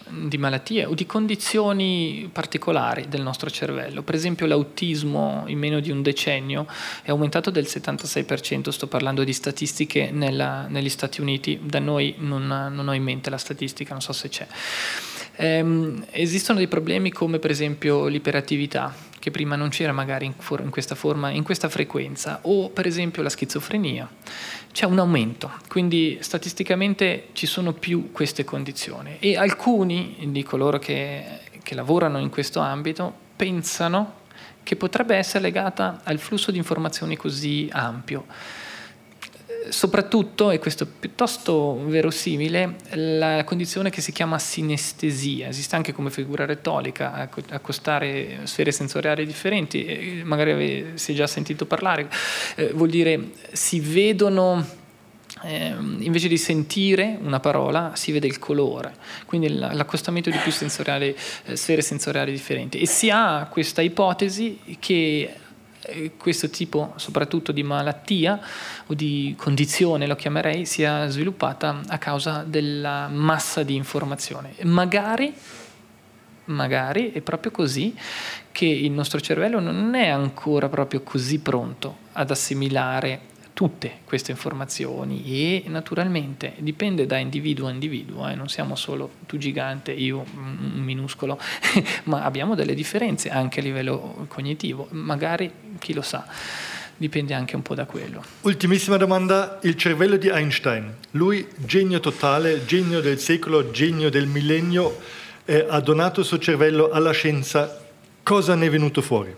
Speaker 3: di, malattie o di condizioni particolari del nostro cervello. Per esempio l'autismo in meno di un decennio è aumentato del 76%, sto parlando di statistiche nella, negli Stati Uniti, da noi non, non ho in mente la statistica, non so se c'è. Ehm, esistono dei problemi come per esempio l'iperattività, che prima non c'era magari in, for- in, questa forma, in questa frequenza, o per esempio la schizofrenia. C'è un aumento, quindi statisticamente ci sono più queste condizioni e alcuni di coloro che, che lavorano in questo ambito pensano che potrebbe essere legata al flusso di informazioni così ampio soprattutto, e questo è piuttosto verosimile, la condizione che si chiama sinestesia, esiste anche come figura retorica, accostare sfere sensoriali differenti, magari si è già sentito parlare, eh, vuol dire si vedono eh, invece di sentire una parola si vede il colore, quindi l'accostamento di più sensoriali, eh, sfere sensoriali differenti. E si ha questa ipotesi che questo tipo soprattutto di malattia o di condizione, lo chiamerei, sia sviluppata a causa della massa di informazione. Magari, magari è proprio così che il nostro cervello non è ancora proprio così pronto ad assimilare tutte queste informazioni e naturalmente dipende da individuo a individuo, eh? non siamo solo tu gigante, io minuscolo, *laughs* ma abbiamo delle differenze anche a livello cognitivo. Magari chi lo sa dipende anche un po' da quello.
Speaker 2: Ultimissima domanda, il cervello di Einstein. Lui, genio totale, genio del secolo, genio del millennio, eh, ha donato il suo cervello alla scienza. Cosa ne è venuto fuori?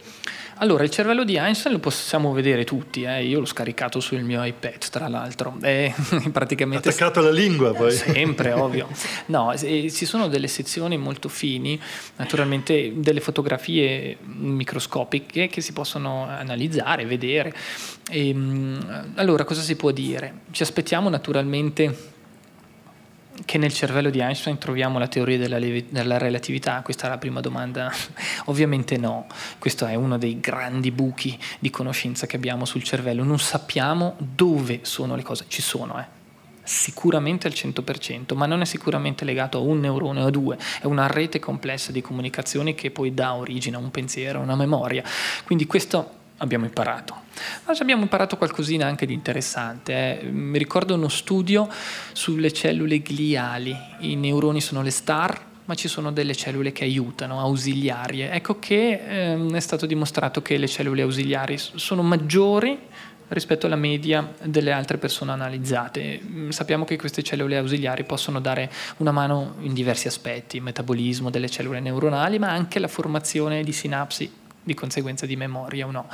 Speaker 3: Allora, il cervello di Einstein lo possiamo vedere tutti, eh? io l'ho scaricato sul mio iPad tra l'altro, è *laughs* praticamente...
Speaker 2: Attaccato alla lingua poi.
Speaker 3: Sempre, *laughs* ovvio. No, ci sono delle sezioni molto fini, naturalmente delle fotografie microscopiche che si possono analizzare, vedere. E, ehm, allora, cosa si può dire? Ci aspettiamo naturalmente che nel cervello di Einstein troviamo la teoria della, della, relatività? Questa è la prima domanda. *laughs* Ovviamente no, questo è uno dei grandi buchi di conoscenza che abbiamo sul cervello. Non sappiamo dove sono le cose, ci sono, eh. Sicuramente al 100%, ma non è sicuramente legato a un neurone o a due, è una rete complessa di comunicazioni che poi dà origine a un pensiero, a una memoria. Quindi questo abbiamo imparato. Ma abbiamo imparato qualcosina anche di interessante. Eh. Mi ricordo uno studio sulle cellule gliali. I neuroni sono le star, ma ci sono delle cellule che aiutano, ausiliarie. Ecco che ehm, è stato dimostrato che le cellule ausiliari sono maggiori rispetto alla media delle altre persone analizzate. Mm, sappiamo che queste cellule ausiliari possono dare una mano in diversi aspetti, metabolismo delle cellule neuronali, ma anche la formazione di sinapsi di conseguenza di memoria o no.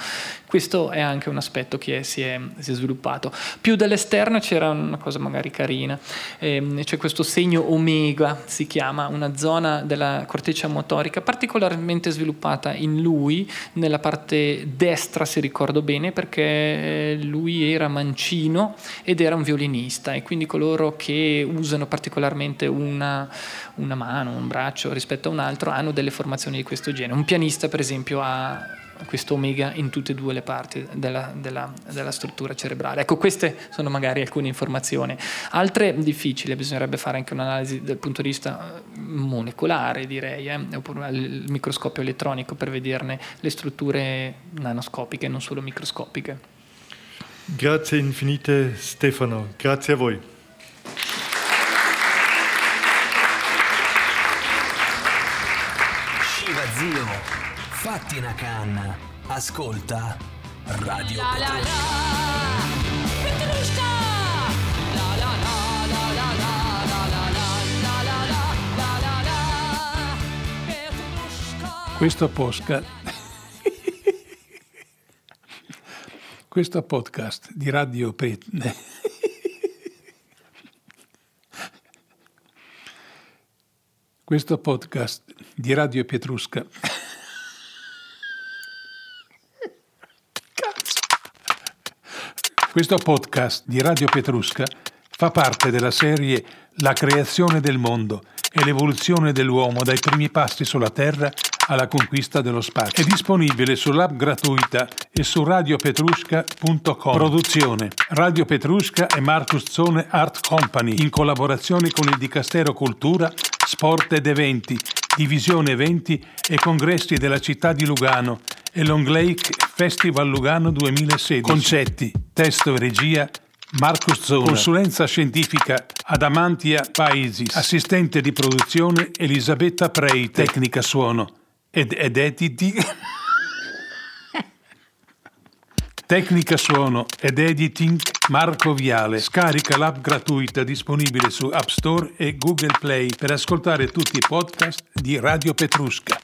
Speaker 3: Questo è anche un aspetto che si è, si è sviluppato. Più dall'esterno c'era una cosa magari carina, eh, c'è questo segno omega, si chiama, una zona della corteccia motorica particolarmente sviluppata in lui, nella parte destra se ricordo bene, perché lui era mancino ed era un violinista e quindi coloro che usano particolarmente una, una mano, un braccio rispetto a un altro hanno delle formazioni di questo genere. Un pianista per esempio ha questo omega in tutte e due le parti della, della, della, struttura cerebrale. Ecco, queste sono magari alcune informazioni. Altre difficili, bisognerebbe fare anche un'analisi dal punto di vista eh, molecolare, direi, eh, oppure il microscopio elettronico per vederne le strutture nanoscopiche, non solo microscopiche.
Speaker 2: Grazie infinite Stefano, grazie a voi.
Speaker 4: Fatti una canna. Ascolta Radio la, La, la. Questo podcast, questo podcast di Radio Petrushka questo podcast di Radio Pietrusca Questo podcast di Radio Petrusca fa parte della serie La creazione del mondo e l'evoluzione dell'uomo dai primi passi sulla Terra alla conquista dello spazio. È disponibile sull'app gratuita e su radiopetrusca.com. Produzione Radio Petrusca e Marcus Zone Art Company in collaborazione con il Dicastero Cultura, Sport ed Eventi, Divisione Eventi e Congressi della città di Lugano e Long Lake Festival Lugano 2016. Concetti, testo e regia Marcus Zona. Consulenza scientifica Adamantia Paesi. Assistente di produzione Elisabetta Prei. Tecnica suono ed, ed editi. Tecnica suono ed editing Marco Viale. Scarica l'app gratuita disponibile su App Store e Google Play per ascoltare tutti i podcast di Radio Petrusca.